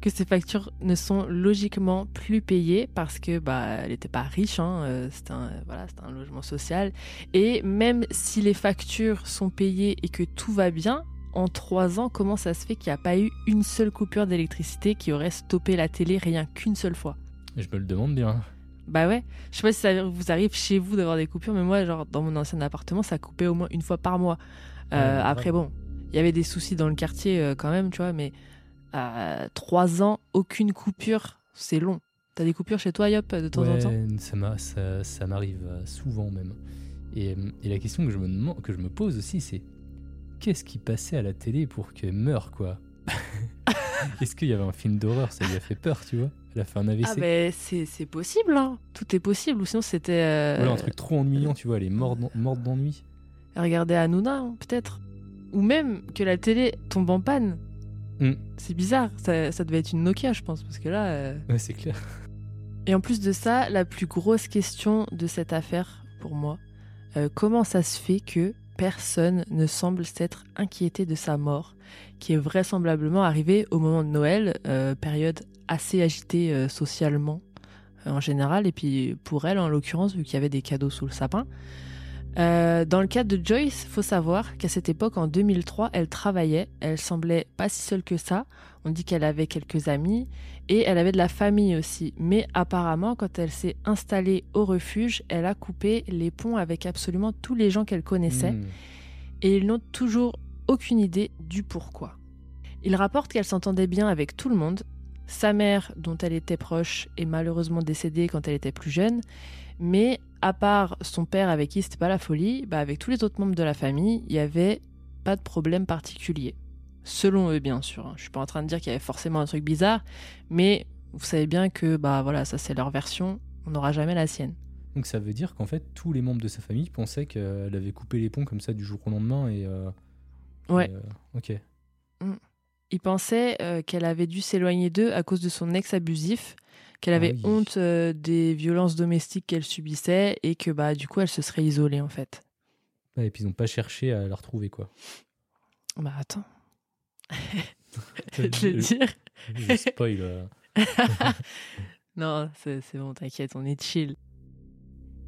[SPEAKER 3] Que ces factures ne sont logiquement plus payées parce que bah elle n'était pas riche, hein, euh, c'était un, voilà, un logement social. Et même si les factures sont payées et que tout va bien, en trois ans, comment ça se fait qu'il n'y a pas eu une seule coupure d'électricité qui aurait stoppé la télé rien qu'une seule fois?
[SPEAKER 1] Je me le demande bien.
[SPEAKER 3] Bah ouais, je sais pas si ça vous arrive chez vous d'avoir des coupures, mais moi, genre dans mon ancien appartement, ça coupait au moins une fois par mois. Euh,
[SPEAKER 1] Ouais,
[SPEAKER 3] après, bon, il y avait des soucis dans le quartier euh, quand même, tu vois, mais euh, trois ans, aucune coupure, c'est long. T'as des coupures chez toi, Yop, de temps en temps?
[SPEAKER 1] ça, m'a- ça, ça m'arrive euh, souvent même. Et, euh, et la question que je me, demande, que je me pose aussi, c'est qu'est-ce qui passait à la télé pour qu'elle meure, quoi? Est-ce qu'il y avait un film d'horreur? Ça lui a fait peur, tu vois? Elle a fait un AVC
[SPEAKER 3] Ah ben c'est possible, hein. tout est possible, ou sinon c'était... euh,
[SPEAKER 1] Voilà, un truc trop ennuyant, tu vois, elle est morte d'en- morte d'ennui.
[SPEAKER 3] Regarder Hanouna, hein, peut-être. Ou même que la télé tombe en panne.
[SPEAKER 1] Mm.
[SPEAKER 3] C'est bizarre, ça, ça devait être une Nokia, je pense, parce que là... euh,
[SPEAKER 1] Ouais, c'est clair.
[SPEAKER 3] Et en plus de ça, la plus grosse question de cette affaire, pour moi, euh, comment ça se fait que personne ne semble s'être inquiété de sa mort, qui est vraisemblablement arrivée au moment de Noël, euh, période assez agitée socialement en général, et puis pour elle en l'occurrence, vu qu'il y avait des cadeaux sous le sapin. Euh, dans le cas de Joyce, faut savoir qu'à cette époque, en 2003, elle travaillait. Elle semblait pas si seule que ça. On dit qu'elle avait quelques amis et elle avait de la famille aussi. Mais apparemment, quand elle s'est installée au refuge, elle a coupé les ponts avec absolument tous les gens qu'elle connaissait
[SPEAKER 1] Hmm.
[SPEAKER 3] et ils n'ont toujours aucune idée du pourquoi. Il rapporte qu'elle s'entendait bien avec tout le monde. Sa mère, dont elle était proche, est malheureusement décédée quand elle était plus jeune. Mais à part son père avec qui c'était pas la folie, bah avec tous les autres membres de la famille, il y avait pas de problème particulier. Selon eux, bien sûr. hein. Je suis pas en train de dire qu'il y avait forcément un truc bizarre, mais vous savez bien que bah voilà, ça c'est leur version. On n'aura jamais la sienne.
[SPEAKER 1] Donc ça veut dire qu'en fait, tous les membres de sa famille pensaient qu'elle avait coupé les ponts comme ça du jour au lendemain et... euh,
[SPEAKER 3] Ouais.
[SPEAKER 1] et, euh, ok.
[SPEAKER 3] Il pensait euh, qu'elle avait dû s'éloigner d'eux à cause de son ex abusif, qu'elle
[SPEAKER 1] Ah
[SPEAKER 3] avait
[SPEAKER 1] oui.
[SPEAKER 3] honte euh, des violences domestiques qu'elle subissait et que bah du coup elle se serait isolée en fait.
[SPEAKER 1] Ouais, et puis ils n'ont pas cherché à la retrouver, quoi.
[SPEAKER 3] Bah attends,
[SPEAKER 1] Je-
[SPEAKER 3] vais te le dire.
[SPEAKER 1] Je spoil. euh.
[SPEAKER 3] non, c'est bon, t'inquiète, on est chill.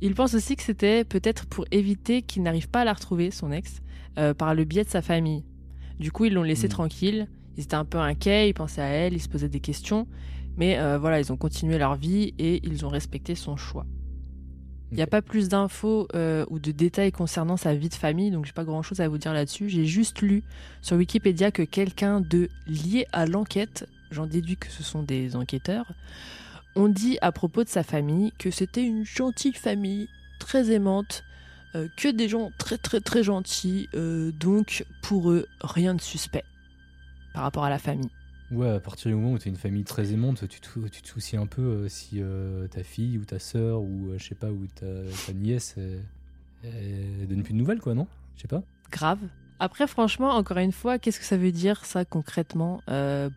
[SPEAKER 3] Il pense aussi que c'était peut-être pour éviter qu'il n'arrive pas à la retrouver, son ex, euh, par le biais de sa famille. Du coup, ils l'ont laissé
[SPEAKER 1] Hmm.
[SPEAKER 3] tranquille. Ils étaient un peu inquiets, ils pensaient à elle, ils se posaient des questions. Mais euh, voilà, ils ont continué leur vie et ils ont respecté son choix. Il n'y a pas plus d'infos euh, ou de détails concernant sa vie de famille, donc j'ai pas grand chose à vous dire là-dessus. J'ai juste lu sur Wikipédia que quelqu'un de lié à l'enquête, j'en déduis que ce sont des enquêteurs, ont dit à propos de sa famille que c'était une gentille famille, très aimante, euh, que des gens très très très gentils, euh, donc pour eux, rien de suspect par rapport à la famille.
[SPEAKER 1] Ouais, à partir du moment où tu es une famille très aimante, tu te, tu te soucies un peu euh, si euh, ta fille ou ta sœur ou euh, je sais pas, ou ta, ta nièce elle donne plus de nouvelles, quoi, non? Je sais pas.
[SPEAKER 3] grave. Après, franchement, encore une fois, qu'est-ce que ça veut dire ça concrètement?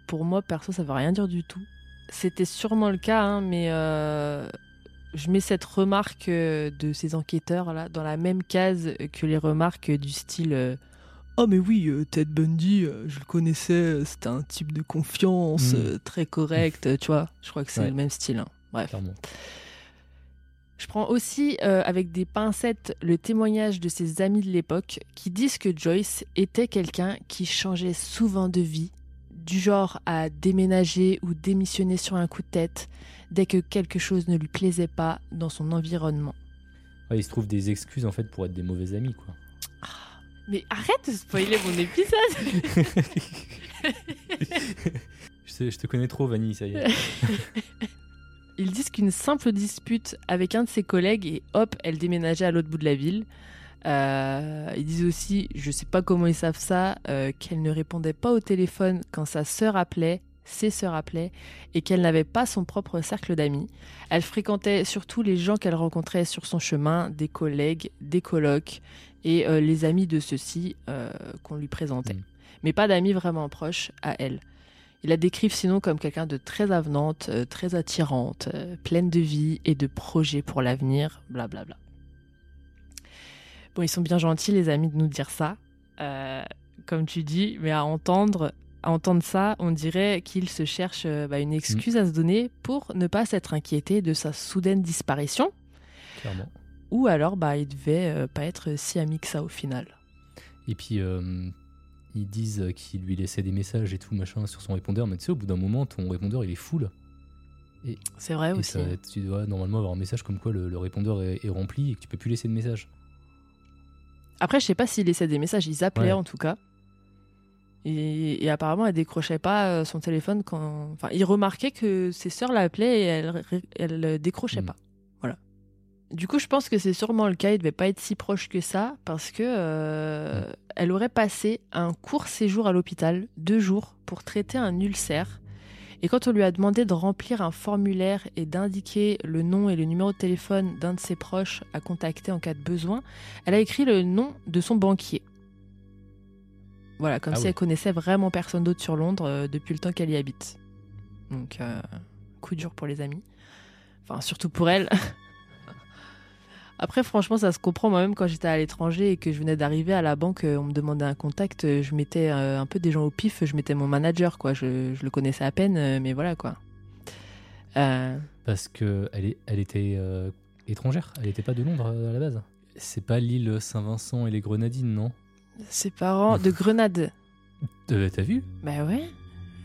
[SPEAKER 3] Pour moi, perso, ça veut rien dire du tout. C'était sûrement le cas, hein, mais je mets cette remarque de ces enquêteurs là dans la même case que les remarques du style Oh, mais oui, euh, Ted Bundy, euh, je le connaissais, euh, c'était un type de confiance,
[SPEAKER 1] Mm.
[SPEAKER 3] très correct, tu vois. Je crois que c'est
[SPEAKER 1] Ouais.
[SPEAKER 3] le même style. hein. Bref.
[SPEAKER 1] Clairement.
[SPEAKER 3] Je prends aussi euh, avec des pincettes le témoignage de ses amis de l'époque qui disent que Joyce était quelqu'un qui changeait souvent de vie, du genre à déménager ou démissionner sur un coup de tête dès que quelque chose ne lui plaisait pas dans son environnement.
[SPEAKER 1] Ouais, il se trouve des excuses en fait pour être des mauvais amis, quoi.
[SPEAKER 3] Mais arrête de spoiler mon épisode
[SPEAKER 1] je, te connais trop, Vanille, ça y est.
[SPEAKER 3] Ils disent qu'une simple dispute avec un de ses collègues et hop, elle déménageait à l'autre bout de la ville. Euh, ils disent aussi, je sais pas comment ils savent ça, euh, qu'elle ne répondait pas au téléphone quand sa sœur appelait, ses sœurs appelaient, et qu'elle n'avait pas son propre cercle d'amis. Elle fréquentait surtout les gens qu'elle rencontrait sur son chemin, des collègues, des colocs et euh, les amis de ceux-ci euh, qu'on lui présentait.
[SPEAKER 1] Mm.
[SPEAKER 3] Mais pas d'amis vraiment proches à elle. Ils la décrivent sinon comme quelqu'un de très avenante, euh, très attirante, euh, pleine de vie et de projets pour l'avenir, blablabla. Bon, ils sont bien gentils, les amis, de nous dire ça, euh, comme tu dis, mais à entendre, à entendre ça, on dirait qu'ils se cherchent euh, bah, une excuse à se donner pour ne pas s'être inquiétés de sa soudaine disparition,
[SPEAKER 1] Clairement.
[SPEAKER 3] ou alors bah, ils devaient euh, pas être si amis que ça au final.
[SPEAKER 1] Et puis, euh, ils disent qu'ils lui laissaient des messages et tout, machin, sur son répondeur. Mais tu sais, au bout d'un moment, ton répondeur, il est full.
[SPEAKER 3] C'est vrai
[SPEAKER 1] Et
[SPEAKER 3] aussi.
[SPEAKER 1] ça- tu dois normalement avoir un message comme quoi le, le répondeur est, est rempli et que tu peux plus laisser de message.
[SPEAKER 3] Après, je sais pas s'ils laissaient des messages, ils appelaient
[SPEAKER 1] Ouais.
[SPEAKER 3] en tout cas. Et, et apparemment, elle décrochait pas euh, son téléphone quand. Enfin, il remarquait que ses sœurs l'appelaient et elle, elle euh, décrochait
[SPEAKER 1] Mm.
[SPEAKER 3] pas. Voilà. Du coup, je pense que c'est sûrement le cas. Il devait pas être si proche que ça parce que euh, elle aurait passé un court séjour à l'hôpital, deux jours, pour traiter un ulcère. Et quand on lui a demandé de remplir un formulaire et d'indiquer le nom et le numéro de téléphone d'un de ses proches à contacter en cas de besoin, elle a écrit le nom de son banquier. Voilà, comme
[SPEAKER 1] Ah
[SPEAKER 3] si
[SPEAKER 1] oui.
[SPEAKER 3] elle connaissait vraiment personne d'autre sur Londres euh, depuis le temps qu'elle y habite. Donc, euh, coup dur pour les amis. Enfin, surtout pour elle. Après, franchement, ça se comprend. Moi-même, quand j'étais à l'étranger et que je venais d'arriver à la banque, euh, on me demandait un contact, je mettais euh, un peu des gens au pif, je mettais mon manager, quoi. Je, je le connaissais à peine, mais voilà, quoi. Euh,
[SPEAKER 1] Parce que elle, est, elle était euh, étrangère. Elle n'était pas de Londres à la base. C'est pas l'île Saint-Vincent et les Grenadines, non?
[SPEAKER 3] Ses parents de Grenade.
[SPEAKER 1] Euh, T'as vu?
[SPEAKER 3] Bah ouais.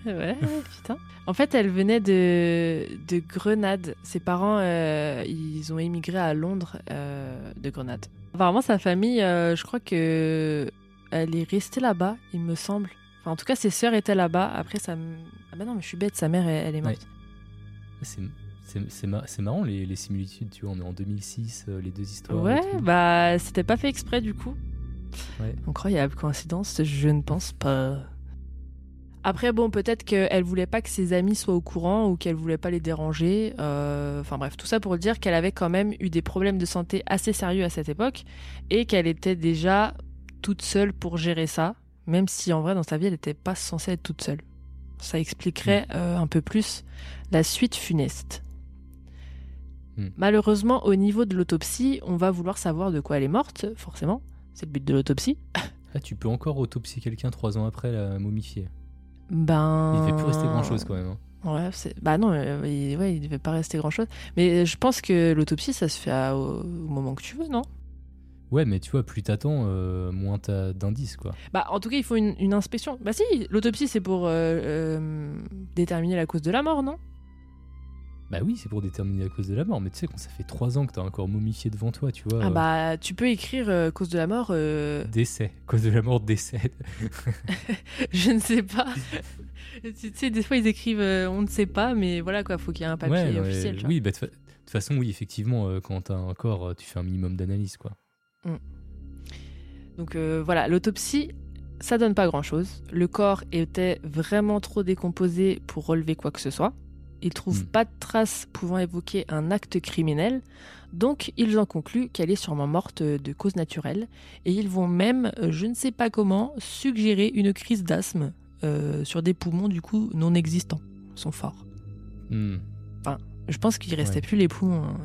[SPEAKER 3] Ouais, putain. En fait, elle venait de, de Grenade. Ses parents, euh, ils ont émigré à Londres euh, de Grenade. Apparemment, sa famille, euh, je crois que elle est restée là-bas, il me semble. Enfin, en tout cas, ses sœurs étaient là-bas. Après, ça. Ah bah non, mais je suis bête, sa mère, elle, elle est morte.
[SPEAKER 1] C'est c'est- c'est ma- c'est marrant les, les similitudes, tu vois. On est en 2006, euh, les deux histoires.
[SPEAKER 3] Ouais, bah c'était pas fait exprès du coup.
[SPEAKER 1] Ouais.
[SPEAKER 3] Incroyable coïncidence, je ne pense pas. Après, bon, peut-être qu'elle voulait pas que ses amis soient au courant ou qu'elle voulait pas les déranger. Euh, Enfin bref, tout ça pour dire qu'elle avait quand même eu des problèmes de santé assez sérieux à cette époque et qu'elle était déjà toute seule pour gérer ça, même si en vrai dans sa vie elle n'était pas censée être toute seule. Ça expliquerait euh, un peu plus la suite funeste.
[SPEAKER 1] Hmm.
[SPEAKER 3] Malheureusement, au niveau de l'autopsie, on va vouloir savoir de quoi elle est morte, forcément. C'est le but de l'autopsie.
[SPEAKER 1] Ah, tu peux encore autopsier quelqu'un trois ans après la momifier.
[SPEAKER 3] Ben.
[SPEAKER 1] Il ne fait plus rester grand chose quand même. hein.
[SPEAKER 3] Ouais, c'est- bah non, euh, il, ouais, il devait pas rester grand chose. Mais je pense que l'autopsie, ça se fait à- au, au moment que tu veux, non?
[SPEAKER 1] Ouais, mais tu vois, plus t'attends, euh, moins t'as d'indices, quoi.
[SPEAKER 3] Bah, en tout cas, il faut une, une inspection. Bah, si, l'autopsie, c'est pour euh, euh, déterminer la cause de la mort, non?
[SPEAKER 1] Bah oui, c'est pour déterminer la cause de la mort, mais tu sais, quand ça fait trois ans que t'as un corps momifié devant toi, tu vois.
[SPEAKER 3] Ah,
[SPEAKER 1] euh,
[SPEAKER 3] bah, tu peux écrire euh, cause de la mort. euh,
[SPEAKER 1] Décès. Cause de la mort, décès.
[SPEAKER 3] je ne sais pas. tu sais, des fois, ils écrivent euh, on ne sait pas, mais voilà, quoi, faut qu'il y ait un papier officiel. tu vois.
[SPEAKER 1] oui, bah de fa- de toute façon, oui, effectivement, euh, quand t'as un corps, euh, tu fais un minimum d'analyse, quoi.
[SPEAKER 3] Donc euh, voilà, l'autopsie, ça donne pas grand-chose. Le corps était vraiment trop décomposé pour relever quoi que ce soit. Ils trouvent
[SPEAKER 1] Hmm.
[SPEAKER 3] pas de traces pouvant évoquer un acte criminel, donc ils en concluent qu'elle est sûrement morte euh, de cause naturelle. Et ils vont même, euh, je ne sais pas comment, suggérer une crise d'asthme euh, sur des poumons du coup non existants. Ils sont forts.
[SPEAKER 1] Hmm.
[SPEAKER 3] Je pense qu'il restait
[SPEAKER 1] Ouais.
[SPEAKER 3] plus les poumons. hein,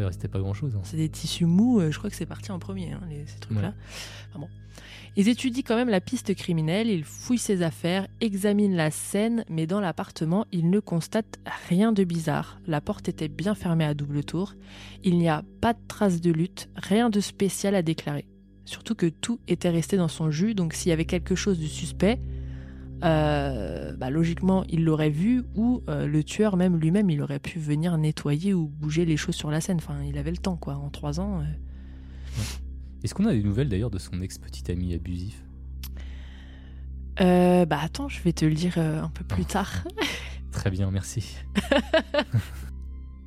[SPEAKER 1] il restait pas grand chose.
[SPEAKER 3] c'est des tissus mous, euh, je crois que c'est parti en premier, hein, les- ces trucs-là. Enfin bon. Ils étudient quand même la piste criminelle, ils fouillent ses affaires, examinent la scène, mais dans l'appartement, ils ne constatent rien de bizarre. La porte était bien fermée à double tour. Il n'y a pas de traces de lutte, rien de spécial à déclarer. Surtout que tout était resté dans son jus, donc s'il y avait quelque chose de suspect, euh, bah, logiquement, il l'aurait vu, ou euh, le tueur même lui-même, il aurait pu venir nettoyer ou bouger les choses sur la scène. Enfin, il avait le temps, quoi. En trois ans. euh.
[SPEAKER 1] Est-ce qu'on a des nouvelles d'ailleurs de son ex-petit ami abusif
[SPEAKER 3] Euh, bah attends, je vais te le dire un peu plus tard.
[SPEAKER 1] Très bien, merci.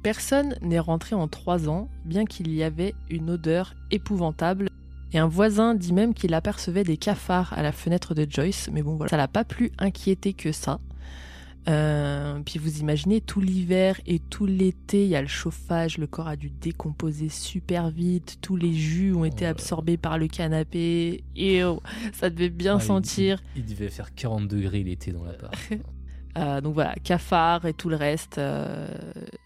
[SPEAKER 3] Personne n'est rentré en trois ans, bien qu'il y avait une odeur épouvantable. Et un voisin dit même qu'il apercevait des cafards à la fenêtre de Joyce, mais bon voilà, ça l'a pas plus inquiété que ça. Euh, puis vous imaginez tout l'hiver et tout l'été, il y a le chauffage, le corps a dû décomposer super vite, tous les jus ont été absorbés par le canapé, et oh, ça devait bien
[SPEAKER 1] Ah,
[SPEAKER 3] sentir.
[SPEAKER 1] Il, il devait faire 40 degrés l'été dans l'appart.
[SPEAKER 3] Euh, donc voilà, cafard et tout le reste. euh,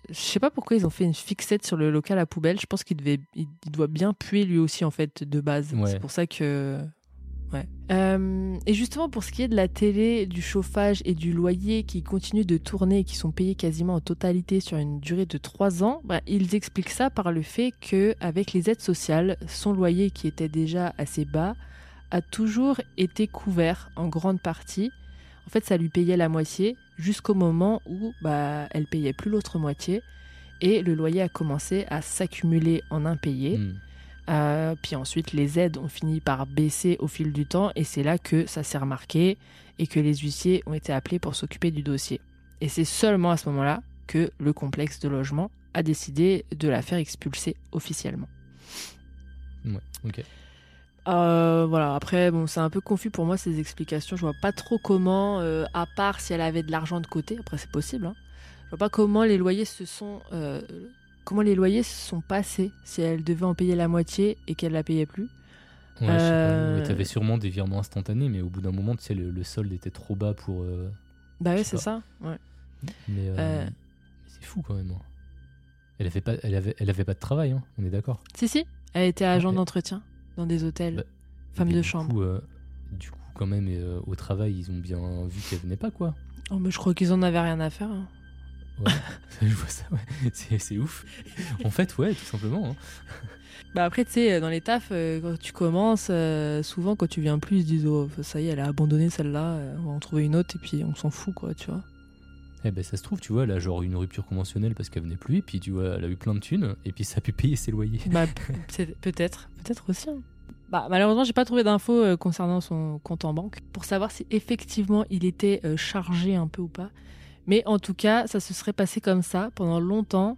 [SPEAKER 3] Je sais pas pourquoi ils ont fait une fixette sur le local à poubelle. Je pense qu'il devait, il doit bien puer lui aussi en fait de base.
[SPEAKER 1] Ouais.
[SPEAKER 3] C'est pour ça que. Ouais. Euh, et justement pour ce qui est de la télé, du chauffage et du loyer qui continuent de tourner et qui sont payés quasiment en totalité sur une durée de trois ans, bah, ils expliquent ça par le fait que avec les aides sociales, son loyer qui était déjà assez bas a toujours été couvert en grande partie. En fait, ça lui payait la moitié jusqu'au moment où bah, elle payait plus l'autre moitié et le loyer a commencé à s'accumuler en impayé.
[SPEAKER 1] Hmm.
[SPEAKER 3] Euh, puis ensuite, les aides ont fini par baisser au fil du temps et c'est là que ça s'est remarqué et que les huissiers ont été appelés pour s'occuper du dossier. Et c'est seulement à ce moment-là que le complexe de logement a décidé de la faire expulser officiellement.
[SPEAKER 1] Ouais, ok.
[SPEAKER 3] Euh, voilà, après, bon, c'est un peu confus pour moi ces explications. Je vois pas trop comment, euh, à part si elle avait de l'argent de côté, après c'est possible, hein. je vois pas comment les loyers se sont. euh, comment les loyers se sont passés si elle devait en payer la moitié et qu'elle la payait plus.
[SPEAKER 1] Ouais.
[SPEAKER 3] Euh,
[SPEAKER 1] Ouais, T'avais sûrement des virements instantanés, mais au bout d'un moment, tu sais, le, le solde était trop bas pour.
[SPEAKER 3] Bah oui, c'est ça. Ouais.
[SPEAKER 1] Mais, mais c'est fou quand même. hein. Elle avait pas, elle avait, elle avait pas de travail, hein, on est d'accord.
[SPEAKER 3] Si, si, elle était agent d'entretien dans des hôtels,
[SPEAKER 1] Bah,
[SPEAKER 3] femme
[SPEAKER 1] Mais
[SPEAKER 3] de chambre.
[SPEAKER 1] Coup, euh, du coup, quand même, euh, au travail, ils ont bien vu qu'elle venait pas, quoi.
[SPEAKER 3] Oh, mais je crois qu'ils en avaient rien à faire. hein.
[SPEAKER 1] Ouais, je vois ça, ouais. C'est, ouf. En fait, ouais, tout simplement. hein.
[SPEAKER 3] Bah après, tu sais, dans les tafs, euh, quand tu commences, euh, souvent quand tu viens plus, ils se disent Oh, ça y est, elle a abandonné celle-là, euh, on va en trouver une autre et puis on s'en fout, quoi, tu vois.
[SPEAKER 1] Eh ben, ça se trouve, tu vois, elle a genre une rupture conventionnelle parce qu'elle venait plus, et puis tu vois, elle a eu plein de thunes, et puis ça a pu payer ses loyers.
[SPEAKER 3] Bah, peut-être, peut-être aussi. hein. Bah, malheureusement, j'ai pas trouvé d'infos euh, concernant son compte en banque pour savoir si effectivement il était euh, chargé un peu ou pas. Mais en tout cas, ça se serait passé comme ça pendant longtemps.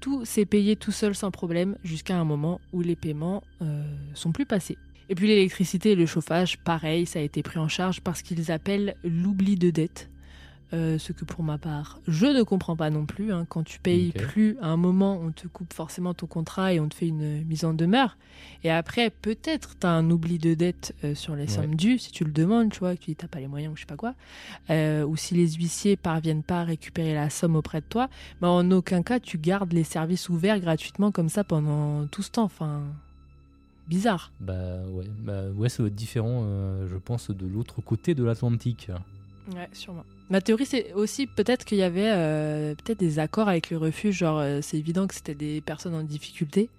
[SPEAKER 3] Tout s'est payé tout seul sans problème jusqu'à un moment où les paiements euh, sont plus passés. Et puis l'électricité et le chauffage, pareil, ça a été pris en charge parce qu'ils appellent l'oubli de dette. Euh, ce que pour ma part, je ne comprends pas non plus. hein. Quand tu payes plus, à un moment, on te coupe forcément ton contrat et on te fait une mise en demeure. Et après, peut-être tu as un oubli de dette euh, sur les
[SPEAKER 1] Ouais.
[SPEAKER 3] sommes dues, si tu le demandes, tu vois, que tu n'as pas les moyens ou je sais pas quoi. Euh, ou si les huissiers parviennent pas à récupérer la somme auprès de toi, mais en aucun cas tu gardes les services ouverts gratuitement comme ça pendant tout ce temps. Enfin, bizarre.
[SPEAKER 1] Bah ouais, bah ouais, ça doit être différent, euh, je pense, de l'autre côté de l'Atlantique.
[SPEAKER 3] Ouais, sûrement. Ma théorie, c'est aussi peut-être qu'il y avait euh, peut-être des accords avec le refuge, genre euh, c'est évident que c'était des personnes en difficulté.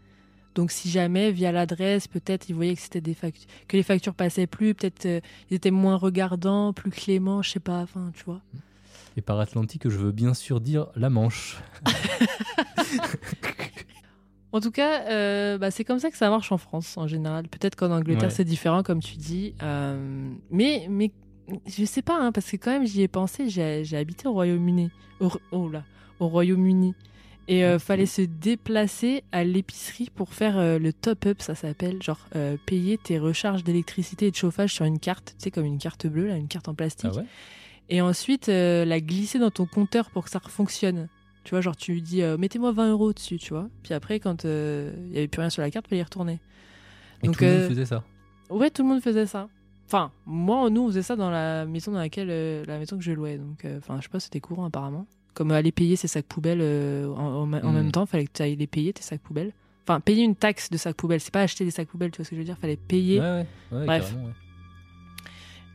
[SPEAKER 3] Donc si jamais via l'adresse, peut-être ils voyaient que c'était des factures, que les factures passaient plus, peut-être euh, ils étaient moins regardants, plus cléments, je sais pas, enfin tu vois.
[SPEAKER 1] Et par Atlantique, je veux bien sûr dire la Manche.
[SPEAKER 3] En tout cas, euh, bah, c'est comme ça que ça marche en France en général. Peut-être qu'en Angleterre
[SPEAKER 1] Ouais.
[SPEAKER 3] c'est différent comme tu dis, Euh, mais mais je sais pas hein, parce que quand même j'y ai pensé. J'ai habité au Royaume-Uni, au, oh là, au Royaume-Uni. Et euh, fallait se déplacer à l'épicerie pour faire euh, le top-up, ça s'appelle, genre euh, payer tes recharges d'électricité et de chauffage sur une carte, tu sais, comme une carte bleue, là, une carte en plastique.
[SPEAKER 1] Ah ouais?
[SPEAKER 3] Et ensuite, euh, la glisser dans ton compteur pour que ça fonctionne. Tu vois, genre tu lui dis, mettez-moi 20 euros dessus, tu vois. Puis après, quand il y avait plus rien sur la carte, fallait y retourner.
[SPEAKER 1] Et
[SPEAKER 3] Donc,
[SPEAKER 1] tout le monde faisait ça?
[SPEAKER 3] Ouais, tout le monde faisait ça. Enfin, moi, nous, on faisait ça dans la maison dans laquelle, euh, la maison que je louais. Donc, euh, enfin, je sais pas, c'était courant apparemment. Comme aller payer ses sacs poubelles euh, en, en- en
[SPEAKER 1] Mm.
[SPEAKER 3] même temps, fallait que tu ailles les payer tes sacs poubelles. Enfin, payer une taxe de sacs poubelles, c'est pas acheter des sacs poubelles, tu vois ce que je veux dire. Fallait payer.
[SPEAKER 1] Ouais, ouais, ouais,
[SPEAKER 3] Bref.
[SPEAKER 1] carrément, ouais.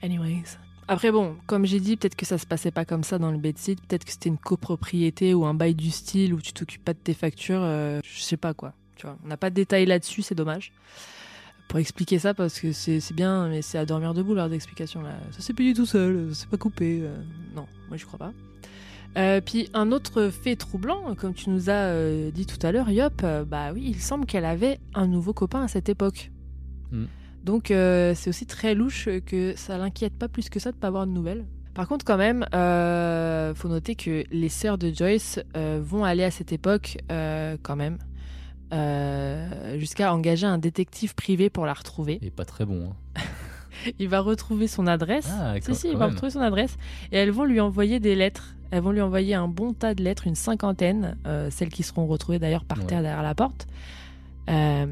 [SPEAKER 3] Anyways. Après, bon, comme j'ai dit, peut-être que ça se passait pas comme ça dans le bedsite. Peut-être que c'était une copropriété ou un bail du style où tu t'occupes pas de tes factures. euh, je sais pas quoi. Tu vois, on n'a pas de détails là-dessus, c'est dommage. Pour expliquer ça, parce que c'est bien, mais c'est à dormir debout leurs explications là. Ça s'est payé tout seul, c'est pas coupé. euh, non, moi je crois pas. Euh, puis un autre fait troublant, comme tu nous as euh, dit tout à l'heure, Yop, bah oui, il semble qu'elle avait un nouveau copain à cette époque.
[SPEAKER 1] Mm.
[SPEAKER 3] Donc c'est aussi très louche que ça l'inquiète pas plus que ça de pas avoir de nouvelles. Par contre, quand même, faut noter que les sœurs de Joyce vont aller à cette époque, quand même, euh, jusqu'à engager un détective privé pour la retrouver.
[SPEAKER 1] Et pas très bon. hein.
[SPEAKER 3] Il va retrouver son adresse.
[SPEAKER 1] Ah,
[SPEAKER 3] si, si, il va
[SPEAKER 1] même.
[SPEAKER 3] retrouver son adresse. Et elles vont lui envoyer des lettres. Elles vont lui envoyer un bon tas de lettres, une cinquantaine, euh, celles qui seront retrouvées d'ailleurs par
[SPEAKER 1] Ouais.
[SPEAKER 3] terre derrière la porte. Euh,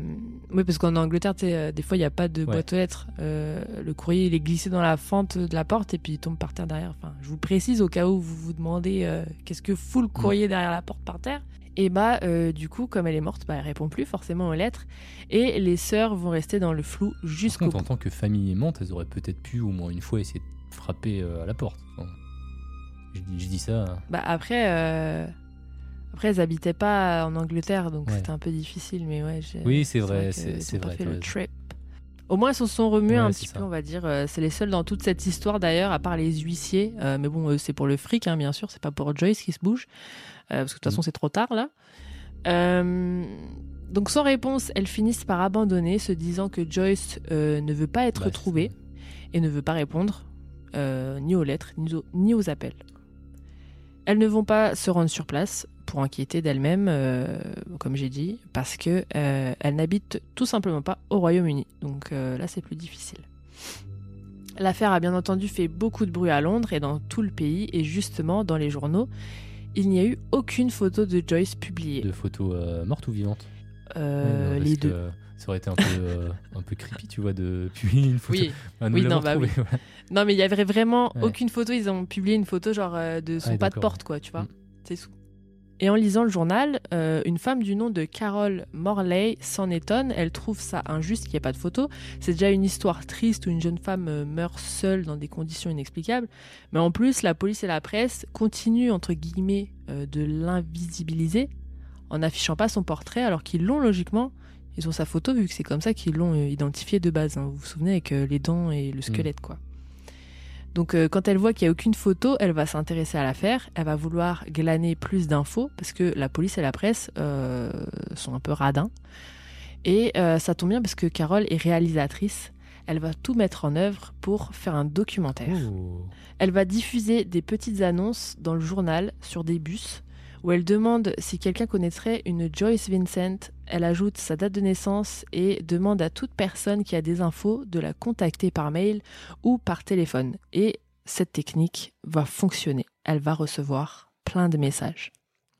[SPEAKER 3] oui, parce qu'en Angleterre, euh, des fois, il n'y a pas de
[SPEAKER 1] Ouais.
[SPEAKER 3] boîte aux lettres. Euh, le courrier, il est glissé dans la fente de la porte et puis il tombe par terre derrière. Enfin, je vous précise au cas où vous vous demandez qu'est-ce que fout le courrier derrière la porte par terre. Et bah, euh, du coup, comme elle est morte, bah, elle répond plus forcément aux lettres. Et les sœurs vont rester dans le flou jusqu'au
[SPEAKER 1] en tant que famille aimante, elles auraient peut-être pu au moins une fois essayer de frapper euh, à la porte. Enfin, je, dis, je dis ça. hein.
[SPEAKER 3] Bah après, euh, après elles habitaient pas en Angleterre, donc
[SPEAKER 1] Ouais.
[SPEAKER 3] c'était un peu difficile, mais ouais.
[SPEAKER 1] Oui, c'est vrai, c'est- vrai,
[SPEAKER 3] fait le trip. Au moins, elles se sont remuées
[SPEAKER 1] Ouais,
[SPEAKER 3] un petit
[SPEAKER 1] ça.
[SPEAKER 3] peu, on va dire. C'est les seuls dans toute cette histoire d'ailleurs, à part les huissiers. Euh, mais bon, c'est pour le fric, hein, bien sûr. C'est pas pour Joyce qui se bouge, parce que de toute façon,
[SPEAKER 1] Mm.
[SPEAKER 3] c'est trop tard là. Euh, donc sans réponse, elles finissent par abandonner, se disant que Joyce euh, ne veut pas être trouvée et ne veut pas répondre euh, ni aux lettres ni aux, ni aux appels. Elles ne vont pas se rendre sur place pour inquiéter d'elles-mêmes, euh, comme j'ai dit, parce que euh, elles n'habitent tout simplement pas au Royaume-Uni. Donc euh, là, c'est plus difficile. L'affaire a bien entendu fait beaucoup de bruit à Londres et dans tout le pays, et justement dans les journaux, il n'y a eu aucune photo de Joyce publiée.
[SPEAKER 1] De photos euh, mortes ou vivantes
[SPEAKER 3] Euh, les deux.
[SPEAKER 1] Ça aurait été un peu, euh, un peu creepy, tu vois, de publier une photo.
[SPEAKER 3] Oui.
[SPEAKER 1] Ah, nous
[SPEAKER 3] Oui, non, bah oui.
[SPEAKER 1] voilà.
[SPEAKER 3] Non, mais il y avait vraiment
[SPEAKER 1] Ouais.
[SPEAKER 3] aucune photo. Ils ont publié une photo genre euh, de son
[SPEAKER 1] Ah,
[SPEAKER 3] pas de porte, quoi, tu vois.
[SPEAKER 1] Mm.
[SPEAKER 3] C'est. Et en lisant le journal, euh, une femme du nom de Carol Morley s'en étonne. Elle trouve ça injuste qu'il n'y ait pas de photo. C'est déjà une histoire triste où une jeune femme euh, meurt seule dans des conditions inexplicables. Mais en plus, la police et la presse continuent, entre guillemets, euh, de l'invisibiliser en n'affichant pas son portrait alors qu'ils l'ont logiquement. Ils ont sa photo vu que c'est comme ça qu'ils l'ont identifié de base. hein. Vous vous souvenez avec les dents et le squelette, quoi. Donc euh, quand elle voit qu'il n'y a aucune photo, elle va s'intéresser à l'affaire, elle va vouloir glaner plus d'infos parce que la police et la presse euh, sont un peu radins. Et euh, ça tombe bien parce que Carole est réalisatrice. Elle va tout mettre en œuvre pour faire un documentaire. Elle va diffuser des petites annonces dans le journal sur des bus où elle demande si quelqu'un connaîtrait une Joyce Vincent. Elle ajoute sa date de naissance et demande à toute personne qui a des infos de la contacter par mail ou par téléphone. Et cette technique va fonctionner. Elle va recevoir plein de messages.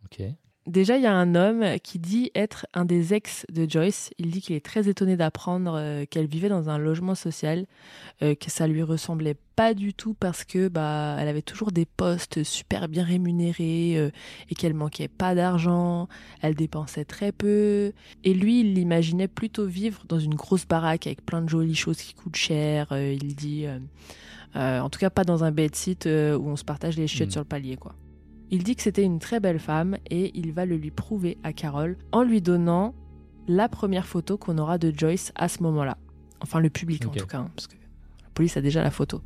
[SPEAKER 1] Ok.
[SPEAKER 3] Déjà, il y a un homme qui dit être un des ex de Joyce. Il dit qu'il est très étonné d'apprendre euh, qu'elle vivait dans un logement social, euh, que ça lui ressemblait pas du tout parce que bah elle avait toujours des postes super bien rémunérés euh, et qu'elle manquait pas d'argent, elle dépensait très peu et lui il l'imaginait plutôt vivre dans une grosse baraque avec plein de jolies choses qui coûtent cher. il dit en tout cas pas dans un bedsit euh, où on se partage les chiottes
[SPEAKER 1] Mm.
[SPEAKER 3] sur le palier quoi. Il dit que c'était une très belle femme et il va le lui prouver à Carole en lui donnant la première photo qu'on aura de Joyce à ce moment-là. Enfin, le public en tout cas, hein, parce que la police a déjà la photo.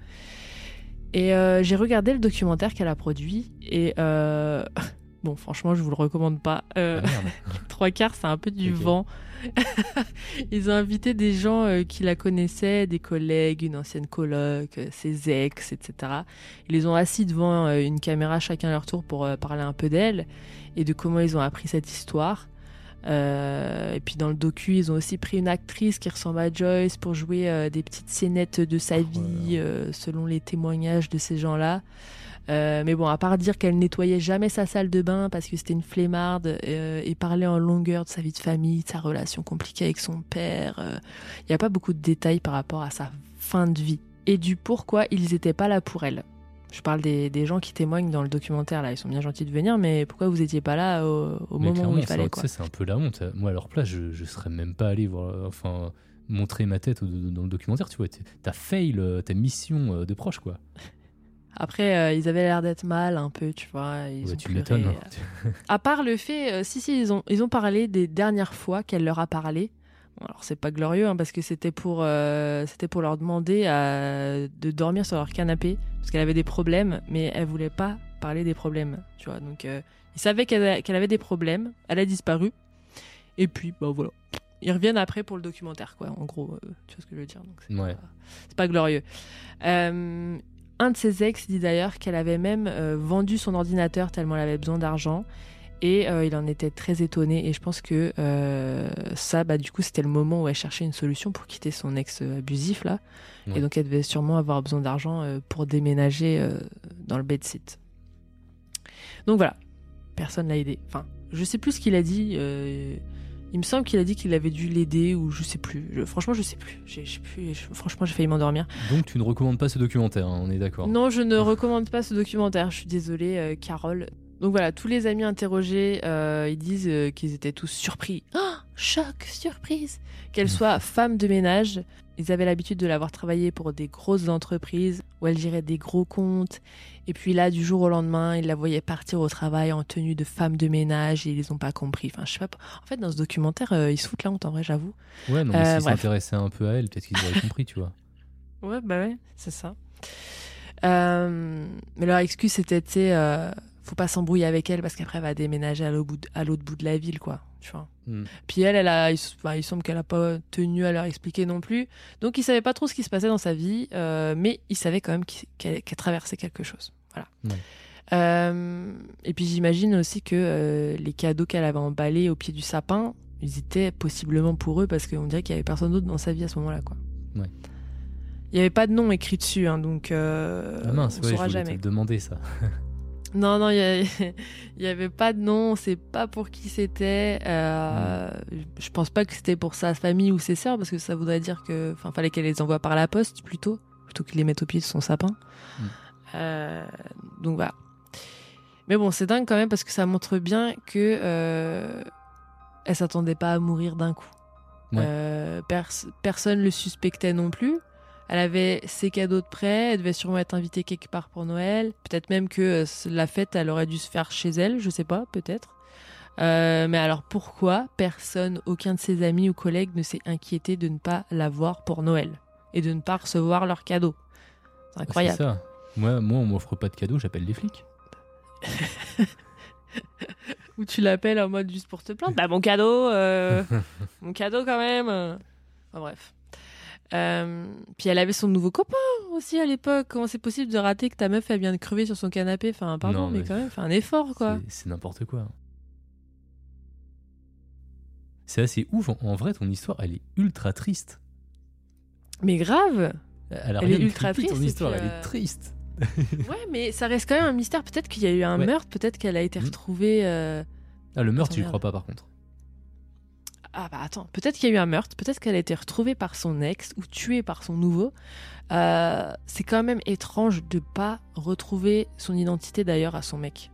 [SPEAKER 3] Et euh, j'ai regardé le documentaire qu'elle a produit et euh, bon, franchement, je vous le recommande pas. Euh,
[SPEAKER 1] Ah,
[SPEAKER 3] trois quarts, c'est un peu du vent. Ils ont invité des gens euh, qui la connaissaient, des collègues, une ancienne coloc, euh, ses ex, etc. Ils les ont assis devant une caméra chacun à leur tour pour parler un peu d'elle et de comment ils ont appris cette histoire. Et puis dans le docu, ils ont aussi pris une actrice qui ressemble à Joyce pour jouer des petites scénettes de sa vie euh, selon les témoignages de ces gens-là. Euh, mais bon, à part dire qu'elle nettoyait jamais sa salle de bain parce que c'était une flemmarde euh, et parler en longueur de sa vie de famille, de sa relation compliquée avec son père, il n'y a pas beaucoup de détails par rapport à sa fin de vie et du pourquoi ils n'étaient pas là pour elle. Je parle des, des gens qui témoignent dans le documentaire là, ils sont bien gentils de venir, mais pourquoi vous étiez pas là au, moment où il fallait quoi
[SPEAKER 1] c'est un peu la honte. Moi, à leur place, je, je serais même pas allé voir, euh, enfin, montrer ma tête dans le documentaire. Tu vois, t'as fail euh, ta mission euh, de proche, quoi.
[SPEAKER 3] Après, euh, ils avaient l'air d'être mal un peu, tu vois. Ils
[SPEAKER 1] Ouais,
[SPEAKER 3] ont
[SPEAKER 1] tu m'étonnes. hein.
[SPEAKER 3] À part le fait, euh, si, si, ils ont, ils ont parlé des dernières fois qu'elle leur a parlé. Bon, alors, c'est pas glorieux, hein, parce que c'était pour, euh, c'était pour leur demander à- de dormir sur leur canapé, parce qu'elle avait des problèmes, mais elle voulait pas parler des problèmes, tu vois. Donc, ils savaient qu'elle qu'elle avait des problèmes, elle a disparu, et puis, bah voilà. Ils reviennent après pour le documentaire, quoi, en gros, euh, tu vois ce que je veux dire. Donc, c'est
[SPEAKER 1] Ouais.
[SPEAKER 3] pas, c'est pas glorieux. Euh, un de ses ex dit d'ailleurs qu'elle avait même euh, vendu son ordinateur tellement elle avait besoin d'argent. Et euh, il en était très étonné. Et je pense que euh, ça, bah, du coup, c'était le moment où elle cherchait une solution pour quitter son ex abusif, là.
[SPEAKER 1] Ouais.
[SPEAKER 3] Et donc, elle devait sûrement avoir besoin d'argent pour déménager dans le bedsit. Donc voilà, personne l'a aidé. Enfin, je sais plus ce qu'il a dit. Il me semble qu'il a dit qu'il avait dû l'aider ou je sais plus. Je- franchement, je sais plus. J'ai- plus. Je- franchement, j'ai failli m'endormir.
[SPEAKER 1] Donc, tu ne recommandes pas ce documentaire, hein, on est d'accord.
[SPEAKER 3] Non, je ne recommande pas ce documentaire. Je suis désolée, euh, Carole. Donc voilà, tous les amis interrogés, euh, ils disent euh, qu'ils étaient tous surpris. Ah, choc, surprise Qu'elle soit femme de ménage. Ils avaient l'habitude de l'avoir travaillé pour des grosses entreprises où elle gérait des gros comptes. Et puis là, du jour au lendemain, ils la voyaient partir au travail en tenue de femme de ménage et ils les ont pas compris. Enfin, je sais pas. En fait, dans ce documentaire, euh, ils se foutent la honte, en vrai, j'avoue.
[SPEAKER 1] Ouais, non, mais s'ils s'intéressaient un peu à elle, peut-être qu'ils auraient compris, tu vois.
[SPEAKER 3] Ouais, bah ouais, c'est ça. Mais leur excuse, c'était, faut pas s'embrouiller avec elle parce qu'après, elle va déménager à l'autre bout, de- bout la ville, quoi. Tu vois.
[SPEAKER 1] Hmm.
[SPEAKER 3] Puis elle, elle a, il, enfin, il semble qu'elle a pas tenu à leur expliquer non plus. Donc, ils savaient pas trop ce qui se passait dans sa vie, euh, mais ils savaient quand même qu'elle traversait quelque chose. Voilà. Euh, et puis, j'imagine aussi que euh, les cadeaux qu'elle avait emballés au pied du sapin, ils étaient possiblement pour eux parce qu'on dirait qu'il y avait personne d'autre dans sa vie à ce moment-là, quoi.
[SPEAKER 1] Ouais.
[SPEAKER 3] Il n'y avait pas de nom écrit dessus, hein, donc euh,
[SPEAKER 1] Ah mince,
[SPEAKER 3] on
[SPEAKER 1] ouais,
[SPEAKER 3] saura jamais.
[SPEAKER 1] demander, ça.
[SPEAKER 3] Non, non, il n'y avait pas de nom, on sait pas pour qui c'était. euh, Je pense pas que c'était pour sa famille ou ses sœurs, parce que ça voudrait dire que, enfin, fallait qu'elle les envoie par la poste plutôt, plutôt qu'ils les mettent au pied de son sapin.
[SPEAKER 1] Mm.
[SPEAKER 3] Euh, donc voilà. Mais bon, c'est dingue quand même parce que ça montre bien que euh, elle s'attendait pas à mourir d'un coup.
[SPEAKER 1] Ouais.
[SPEAKER 3] Euh, pers- personne le suspectait non plus. Elle avait ses cadeaux de prêt, elle devait sûrement être invitée quelque part pour Noël. Peut-être même que euh, la fête, elle aurait dû se faire chez elle, je sais pas, peut-être. Euh, mais alors pourquoi personne, aucun de ses amis ou collègues ne s'est inquiété de ne pas la voir pour Noël et de ne pas recevoir leurs cadeaux? C'est incroyable.
[SPEAKER 1] C'est ça. Moi, moi on m'offre pas de cadeau, j'appelle les flics.
[SPEAKER 3] Ou tu l'appelles en mode juste pour te plaindre. Bah mon cadeau, euh, mon cadeau quand même. Enfin bref. Euh, puis elle avait son nouveau copain aussi à l'époque. Comment c'est possible de rater que ta meuf elle vient de crever sur son canapé? Enfin pardon,
[SPEAKER 1] Non,
[SPEAKER 3] mais...
[SPEAKER 1] mais
[SPEAKER 3] quand même, un effort quoi.
[SPEAKER 1] C'est- n'importe quoi. C'est assez ouf. En, en vrai, ton histoire, elle est ultra triste.
[SPEAKER 3] Mais grave.
[SPEAKER 1] Elle, a
[SPEAKER 3] Elle
[SPEAKER 1] rien
[SPEAKER 3] est ultra triste,
[SPEAKER 1] Ton histoire, elle
[SPEAKER 3] euh,
[SPEAKER 1] est triste.
[SPEAKER 3] Ouais, mais ça reste quand même un mystère. Peut-être qu'il y a eu un
[SPEAKER 1] Ouais.
[SPEAKER 3] meurtre, peut-être qu'elle a été
[SPEAKER 1] Mhm.
[SPEAKER 3] retrouvée. euh,
[SPEAKER 1] Ah, le meurtre, tu
[SPEAKER 3] merde.
[SPEAKER 1] crois pas, par contre.
[SPEAKER 3] Ah bah attends, peut-être qu'il y a eu un meurtre, peut-être qu'elle a été retrouvée par son ex ou tuée par son nouveau. Euh, c'est quand même étrange de pas retrouver son identité d'ailleurs à son mec.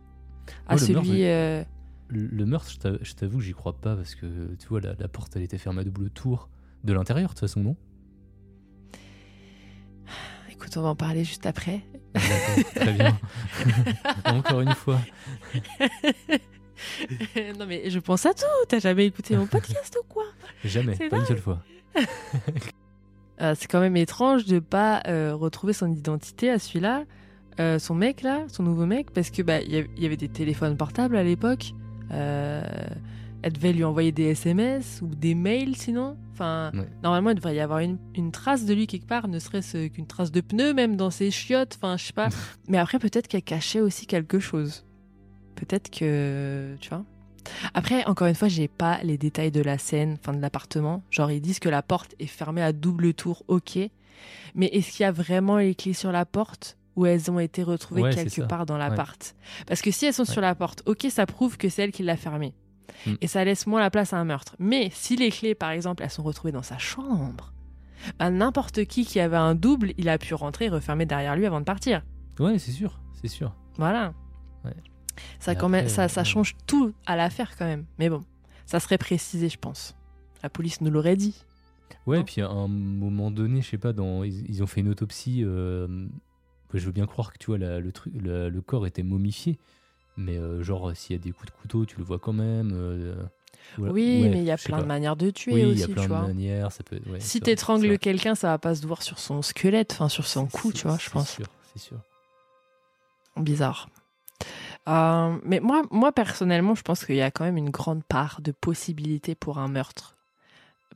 [SPEAKER 3] À
[SPEAKER 1] Ouais, le meurtre,
[SPEAKER 3] celui. euh,
[SPEAKER 1] Le, meurtre, je t'avoue- je t'avoue, j'y crois pas parce que tu vois, la, la porte, elle était fermée à double tour de l'intérieur, de toute façon, non?
[SPEAKER 3] Écoute, on va en parler juste après.
[SPEAKER 1] D'accord, très bien. Encore une fois.
[SPEAKER 3] non mais je pense à tout. T'as jamais écouté mon podcast ou quoi?
[SPEAKER 1] Jamais, pas une seule fois.
[SPEAKER 3] Euh, C'est quand même étrange de pas euh, retrouver son identité à celui-là, euh, son mec là, son nouveau mec, parce que bah il y, avait des téléphones portables à l'époque. Euh, elle devait lui envoyer des SMS ou des mails sinon. Enfin,
[SPEAKER 1] Ouais.
[SPEAKER 3] normalement il devrait y avoir une, une trace de lui quelque part, ne serait-ce qu'une trace de pneu même dans ses chiottes. Enfin, je sais pas. Mais après peut-être qu'elle cachait aussi quelque chose. Peut-être que tu vois. Après, encore une fois, j'ai pas les détails de la scène, enfin de l'appartement. Genre, ils disent que la porte est fermée à double tour, ok. Mais est-ce qu'il y a vraiment les clés sur la porte ou elles ont été retrouvées
[SPEAKER 1] Ouais,
[SPEAKER 3] quelque part dans l'appart? Parce que si elles sont sur la porte, ok, ça prouve que c'est elle qui l'a fermée.
[SPEAKER 1] Mm.
[SPEAKER 3] Et ça laisse moins la place à un meurtre. Mais si les clés, par exemple, elles sont retrouvées dans sa chambre, bah, n'importe qui qui avait un double, il a pu rentrer et refermer derrière lui avant de partir.
[SPEAKER 1] Ouais, c'est sûr, c'est sûr.
[SPEAKER 3] Voilà. Ça, même, change tout à l'affaire quand même. Mais bon, ça serait précisé, je pense. La police nous l'aurait dit.
[SPEAKER 1] Ouais, et puis à un moment donné, je sais pas, dans, ils, ils ont fait une autopsie. euh, je veux bien croire que tu vois, la- le, truc, la- le corps était momifié. Mais euh, genre, s'il y a des coups de couteau, tu le vois quand même. euh, voilà.
[SPEAKER 3] Oui,
[SPEAKER 1] Ouais,
[SPEAKER 3] mais il y a plein de manières de tuer
[SPEAKER 1] Oui, il
[SPEAKER 3] aussi,
[SPEAKER 1] y a plein
[SPEAKER 3] tu
[SPEAKER 1] de manières. Ça peut, ouais,
[SPEAKER 3] si
[SPEAKER 1] c'est c'est
[SPEAKER 3] t'étrangles quelqu'un, ça va pas se voir sur son squelette, enfin sur son cou,
[SPEAKER 1] C'est-
[SPEAKER 3] tu vois, je
[SPEAKER 1] c'est
[SPEAKER 3] pense.
[SPEAKER 1] sûr, C'est sûr.
[SPEAKER 3] Bizarre. Euh, mais moi, moi, personnellement, je pense qu'il y a quand même une grande part de possibilité pour un meurtre.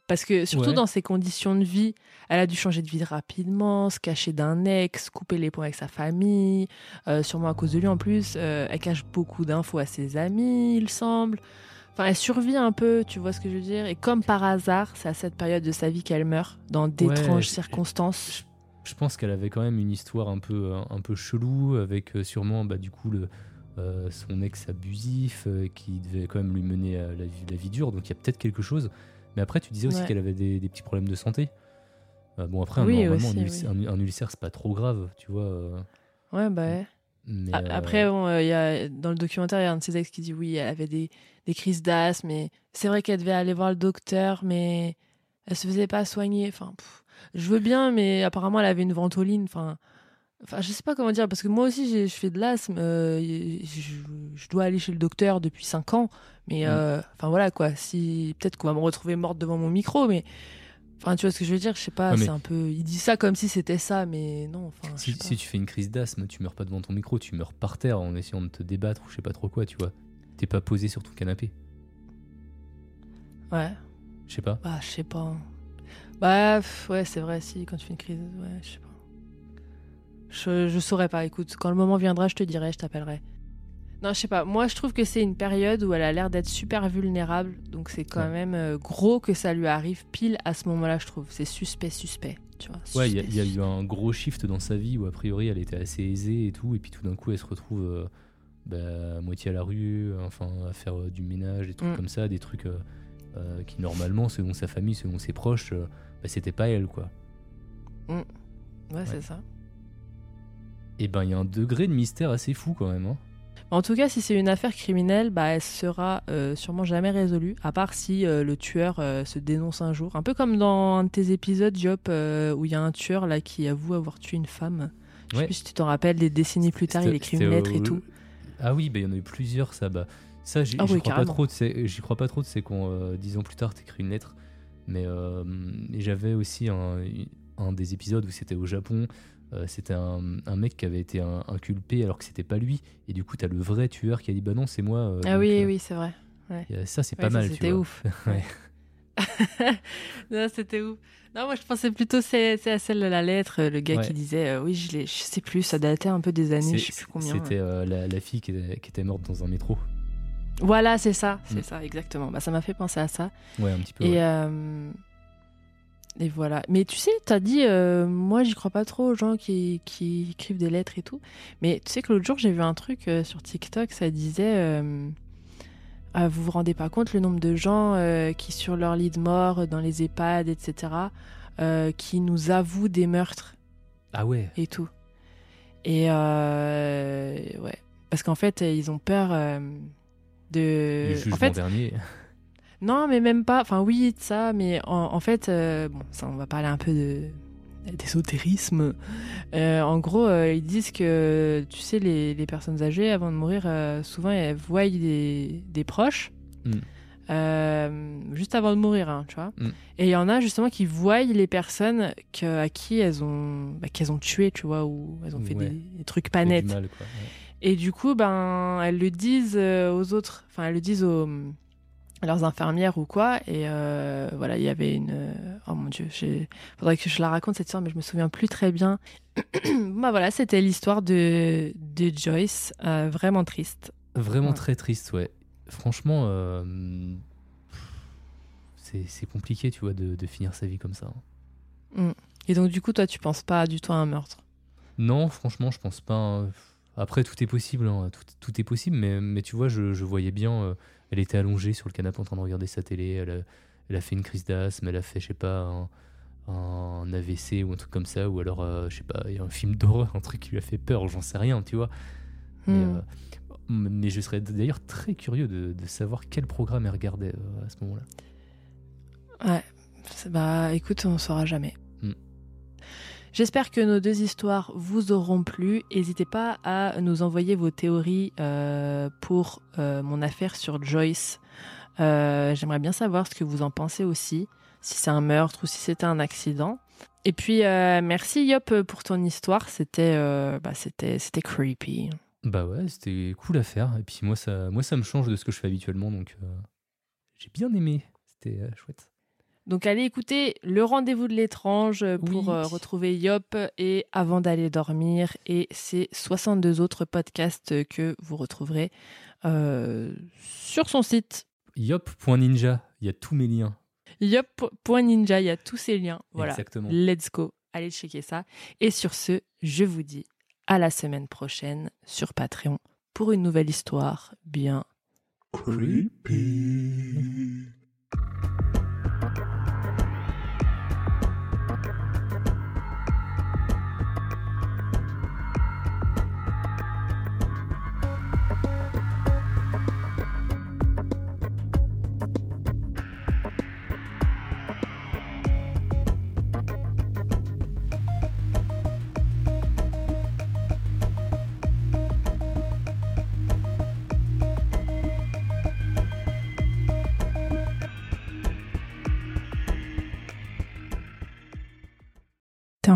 [SPEAKER 3] Parce que surtout
[SPEAKER 1] Ouais.
[SPEAKER 3] dans ses conditions de vie, elle a dû changer de vie rapidement, se cacher d'un ex, couper les ponts avec sa famille, euh, sûrement à cause de lui en plus. euh, elle cache beaucoup d'infos à ses amis, il semble. Enfin, elle survit un peu, tu vois ce que je veux dire? Et comme par hasard, c'est à cette période de sa vie qu'elle meurt, dans d'étranges
[SPEAKER 1] je-
[SPEAKER 3] circonstances.
[SPEAKER 1] Je pense qu'elle avait quand même une histoire un peu, un, peu chelou, avec sûrement bah, du coup le, euh, son ex abusif euh, qui devait quand même lui mener à la vie, la vie dure. Donc il y a peut-être quelque chose. Mais après, tu disais aussi
[SPEAKER 3] Ouais.
[SPEAKER 1] qu'elle avait des, des petits problèmes de santé. Euh, bon, après,
[SPEAKER 3] Oui,
[SPEAKER 1] normalement,
[SPEAKER 3] aussi,
[SPEAKER 1] un, ulcère, un- un ulcère, c'est pas trop grave, tu vois. euh,
[SPEAKER 3] Ouais, bah ouais.
[SPEAKER 1] mais, euh,
[SPEAKER 3] Après, bon, euh, y a, dans le documentaire, il y a un de ses ex qui dit oui, elle avait des, des crises d'asthme, mais c'est vrai qu'elle devait aller voir le docteur, mais elle se faisait pas soigner. Enfin, pff, je veux bien, mais apparemment, elle avait une ventoline. Enfin, enfin je sais pas comment dire, parce que moi aussi, je fais de l'asthme. euh, je, je dois aller chez le docteur depuis 5 ans, mais euh, enfin voilà quoi. Si peut-être qu'on va me retrouver morte devant mon micro, mais enfin, tu vois ce que je veux dire? Je sais pas.
[SPEAKER 1] Ouais,
[SPEAKER 3] c'est un peu. Il dit ça comme si c'était ça, mais non. Enfin,
[SPEAKER 1] si, si tu fais une crise d'asthme, tu meurs pas devant ton micro, tu meurs par terre en essayant de te débattre ou je sais pas trop quoi, tu vois. T'es pas posé sur ton canapé.
[SPEAKER 3] Ouais.
[SPEAKER 1] Je sais pas.
[SPEAKER 3] Bah, je sais pas. Bah, pff, ouais, c'est vrai, si, quand tu fais une crise, ouais, je sais pas. Je, je saurais pas, écoute, quand le moment viendra, je te dirai, je t'appellerai. Non, je sais pas, moi je trouve que c'est une période où elle a l'air d'être super vulnérable, donc c'est quand
[SPEAKER 1] Ouais.
[SPEAKER 3] même euh, gros que ça lui arrive pile à ce moment-là, je trouve. C'est suspect, suspect, tu vois.
[SPEAKER 1] Ouais, il y, a- y eu un gros shift dans sa vie où a priori elle était assez aisée et tout, et puis tout d'un coup elle se retrouve euh, bah, à moitié à la rue, enfin à faire euh, du ménage, des trucs
[SPEAKER 3] Mm.
[SPEAKER 1] comme ça, des trucs qui normalement, selon sa famille, selon ses proches, bah, c'était pas elle quoi.
[SPEAKER 3] Ouais, c'est ça.
[SPEAKER 1] Et ben il y a un degré de mystère assez fou quand même. Hein.
[SPEAKER 3] En tout cas, si c'est une affaire criminelle, bah, elle sera euh, sûrement jamais résolue, à part si euh, le tueur euh, se dénonce un jour. Un peu comme dans un de tes épisodes, Diop, où il y a un tueur là qui avoue avoir tué une femme. Je sais
[SPEAKER 1] Ouais.
[SPEAKER 3] plus si tu t'en rappelles, des décennies plus tard, il écrit une lettre et tout.
[SPEAKER 1] Ah oui, bah, il y en a eu plusieurs, ça. Bah, ça, j'y
[SPEAKER 3] Ah oui,
[SPEAKER 1] crois pas trop. J'y crois pas trop, c'est qu'on dix ans plus tard, t'écris une lettre. Mais j'avais aussi un, un des épisodes où c'était au Japon. Euh, c'était un, un mec qui avait été un- inculpé alors que c'était pas lui. Et du coup, t'as le vrai tueur qui a dit Bah non, c'est moi. euh,
[SPEAKER 3] Ah
[SPEAKER 1] donc,
[SPEAKER 3] oui,
[SPEAKER 1] euh,
[SPEAKER 3] oui, c'est vrai.
[SPEAKER 1] ça, c'est
[SPEAKER 3] Ouais,
[SPEAKER 1] pas
[SPEAKER 3] ça,
[SPEAKER 1] mal.
[SPEAKER 3] C'était ouf. Non, c'était ouf. Non, moi je pensais plutôt c'est c'est à celle de la lettre, le gars
[SPEAKER 1] Ouais.
[SPEAKER 3] qui disait oui, je, l'ai- je sais plus, ça datait un peu des années, je sais plus combien.
[SPEAKER 1] C'était la, la fille qui était, qui était morte dans un métro.
[SPEAKER 3] Voilà, c'est ça, c'est
[SPEAKER 1] Mm.
[SPEAKER 3] ça, exactement. Bah, ça m'a fait penser à ça.
[SPEAKER 1] Ouais, un petit peu.
[SPEAKER 3] Et, et voilà. Mais tu sais, t'as dit, euh, moi, j'y crois pas trop aux gens qui, qui écrivent des lettres et tout. Mais tu sais que l'autre jour, j'ai vu un truc euh, sur TikTok, ça disait, euh, ah, vous vous rendez pas compte le nombre de gens qui, sur leur lit de mort, dans les EHPAD, etc., qui nous avouent des meurtres
[SPEAKER 1] Ah ouais.
[SPEAKER 3] et tout. Et ouais. Parce qu'en fait, ils ont peur de.
[SPEAKER 1] Le jugement
[SPEAKER 3] en fait,
[SPEAKER 1] dernier.
[SPEAKER 3] Non, mais même pas. Enfin, oui, de ça, mais en, en fait, euh, bon, ça, on va parler un peu de, d'ésotérisme. Euh, en gros, euh, ils disent que, tu sais, les, les personnes âgées, avant de mourir, souvent, elles voient des, des proches.
[SPEAKER 1] Mm.
[SPEAKER 3] juste avant de mourir, hein, tu vois.
[SPEAKER 1] Mm.
[SPEAKER 3] Et il y en a justement qui voient les personnes que, à qui elles ont, bah, qu'elles ont tué, tu vois, ou elles ont fait
[SPEAKER 1] Ouais.
[SPEAKER 3] des, des trucs pas nets.
[SPEAKER 1] du mal, quoi. Ouais.
[SPEAKER 3] Et du coup, ben, elles le disent aux autres, enfin, elles le disent aux leurs infirmières ou quoi. Et euh, voilà, il y avait une. Oh mon dieu, il faudrait que je la raconte cette histoire, mais je me souviens plus très bien. bah voilà, c'était l'histoire de, de Joyce, euh, vraiment triste.
[SPEAKER 1] Vraiment
[SPEAKER 3] Ouais.
[SPEAKER 1] très triste, ouais. Franchement, euh, c'est compliqué, tu vois, de, de finir sa vie comme ça. hein.
[SPEAKER 3] Et donc, du coup, toi, tu penses pas du tout à un meurtre?
[SPEAKER 1] Non, franchement, je pense pas. hein. Après, tout est possible, hein, Tout, tout est possible, mais, mais tu vois, je, je voyais bien, euh, elle était allongée sur le canapé en train de regarder sa télé, elle a, elle a fait une crise d'asthme, elle a fait, je sais pas, un, un AVC ou un truc comme ça, ou alors, euh, je sais pas, il y a un film d'horreur, un truc qui lui a fait peur, j'en sais rien, tu vois. Mais,
[SPEAKER 3] Hmm.
[SPEAKER 1] euh, mais je serais d'ailleurs très curieux de, de savoir quel programme elle regardait euh, à ce moment-là.
[SPEAKER 3] Ouais. Bah, écoute, on saura jamais. J'espère que nos deux histoires vous auront plu. N'hésitez pas à nous envoyer vos théories euh, pour euh, mon affaire sur Joyce. Euh, J'aimerais bien savoir ce que vous en pensez aussi, si c'est un meurtre ou si c'était un accident. Et puis, merci Yop pour ton histoire. C'était bah, creepy.
[SPEAKER 1] Bah ouais, c'était cool à faire. Et puis moi, ça, moi, ça me change de ce que je fais habituellement, donc j'ai bien aimé. C'était chouette.
[SPEAKER 3] Donc allez écouter le rendez-vous de l'étrange pour
[SPEAKER 1] Oui.
[SPEAKER 3] euh, retrouver Yop et avant d'aller dormir et ces 62 autres podcasts que vous retrouverez euh, sur son site
[SPEAKER 1] Yop.ninja, il y a tous mes liens.
[SPEAKER 3] yop.ninja, il y a tous ces liens. Voilà.
[SPEAKER 1] Exactement.
[SPEAKER 3] Let's go. Allez checker ça. Et sur ce, je vous dis à la semaine prochaine sur Patreon pour une nouvelle histoire bien T'es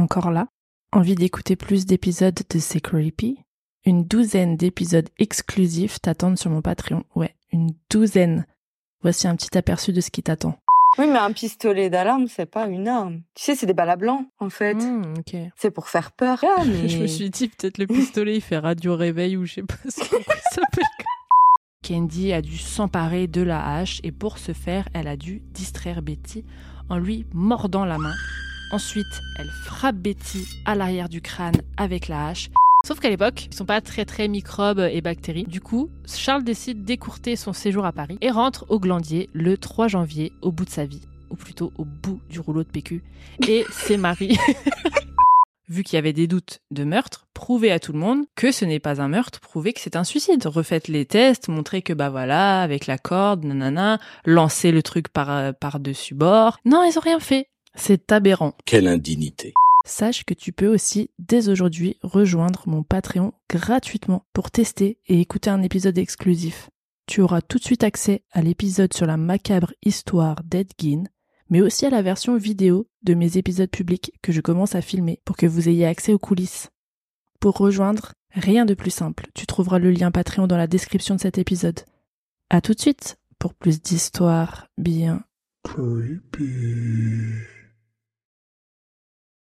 [SPEAKER 3] encore là Envie d'écouter plus d'épisodes de C'est Creepy Une douzaine d'épisodes exclusifs t'attendent sur mon Patreon. Ouais, une douzaine. Voici un petit aperçu de ce qui t'attend.
[SPEAKER 4] Oui, mais un pistolet d'alarme, c'est pas une arme. Tu sais, c'est des balles à blanc, en fait.
[SPEAKER 3] Hmm.
[SPEAKER 4] C'est pour faire peur. Ah, mais...
[SPEAKER 3] Je me suis dit, peut-être le pistolet, il fait radio réveil ou je sais pas ce que ça s'appelle. Candy a dû s'emparer de la hache et pour ce faire, elle a dû distraire Betty en lui mordant la main. Ensuite, elle frappe Betty à l'arrière du crâne avec la hache. Sauf qu'à l'époque, ils sont pas très très microbes et bactéries. Du coup, Charles décide d'écourter son séjour à Paris et rentre au Glandier le 3 janvier au bout de sa vie, ou plutôt au bout du rouleau de PQ. Et c'est Marie. Vu qu'il y avait des doutes de meurtre, prouvez à tout le monde que ce n'est pas un meurtre, prouvez que c'est un suicide. Refaites les tests, montrez que bah voilà, avec la corde, nanana, lancez le truc par, euh, par-dessus bord. Non, ils ont rien fait. C'est aberrant.
[SPEAKER 5] Quelle indignité.
[SPEAKER 3] Sache que tu peux aussi, dès aujourd'hui, rejoindre mon Patreon gratuitement pour tester et écouter un épisode exclusif. Tu auras tout de suite accès à l'épisode sur la macabre histoire d'Edgin, mais aussi à la version vidéo de mes épisodes publics que je commence à filmer pour que vous ayez accès aux coulisses. Pour rejoindre, rien de plus simple. Tu trouveras le lien Patreon dans la description de cet épisode. À tout de suite pour plus d'histoires bien
[SPEAKER 5] Creepy.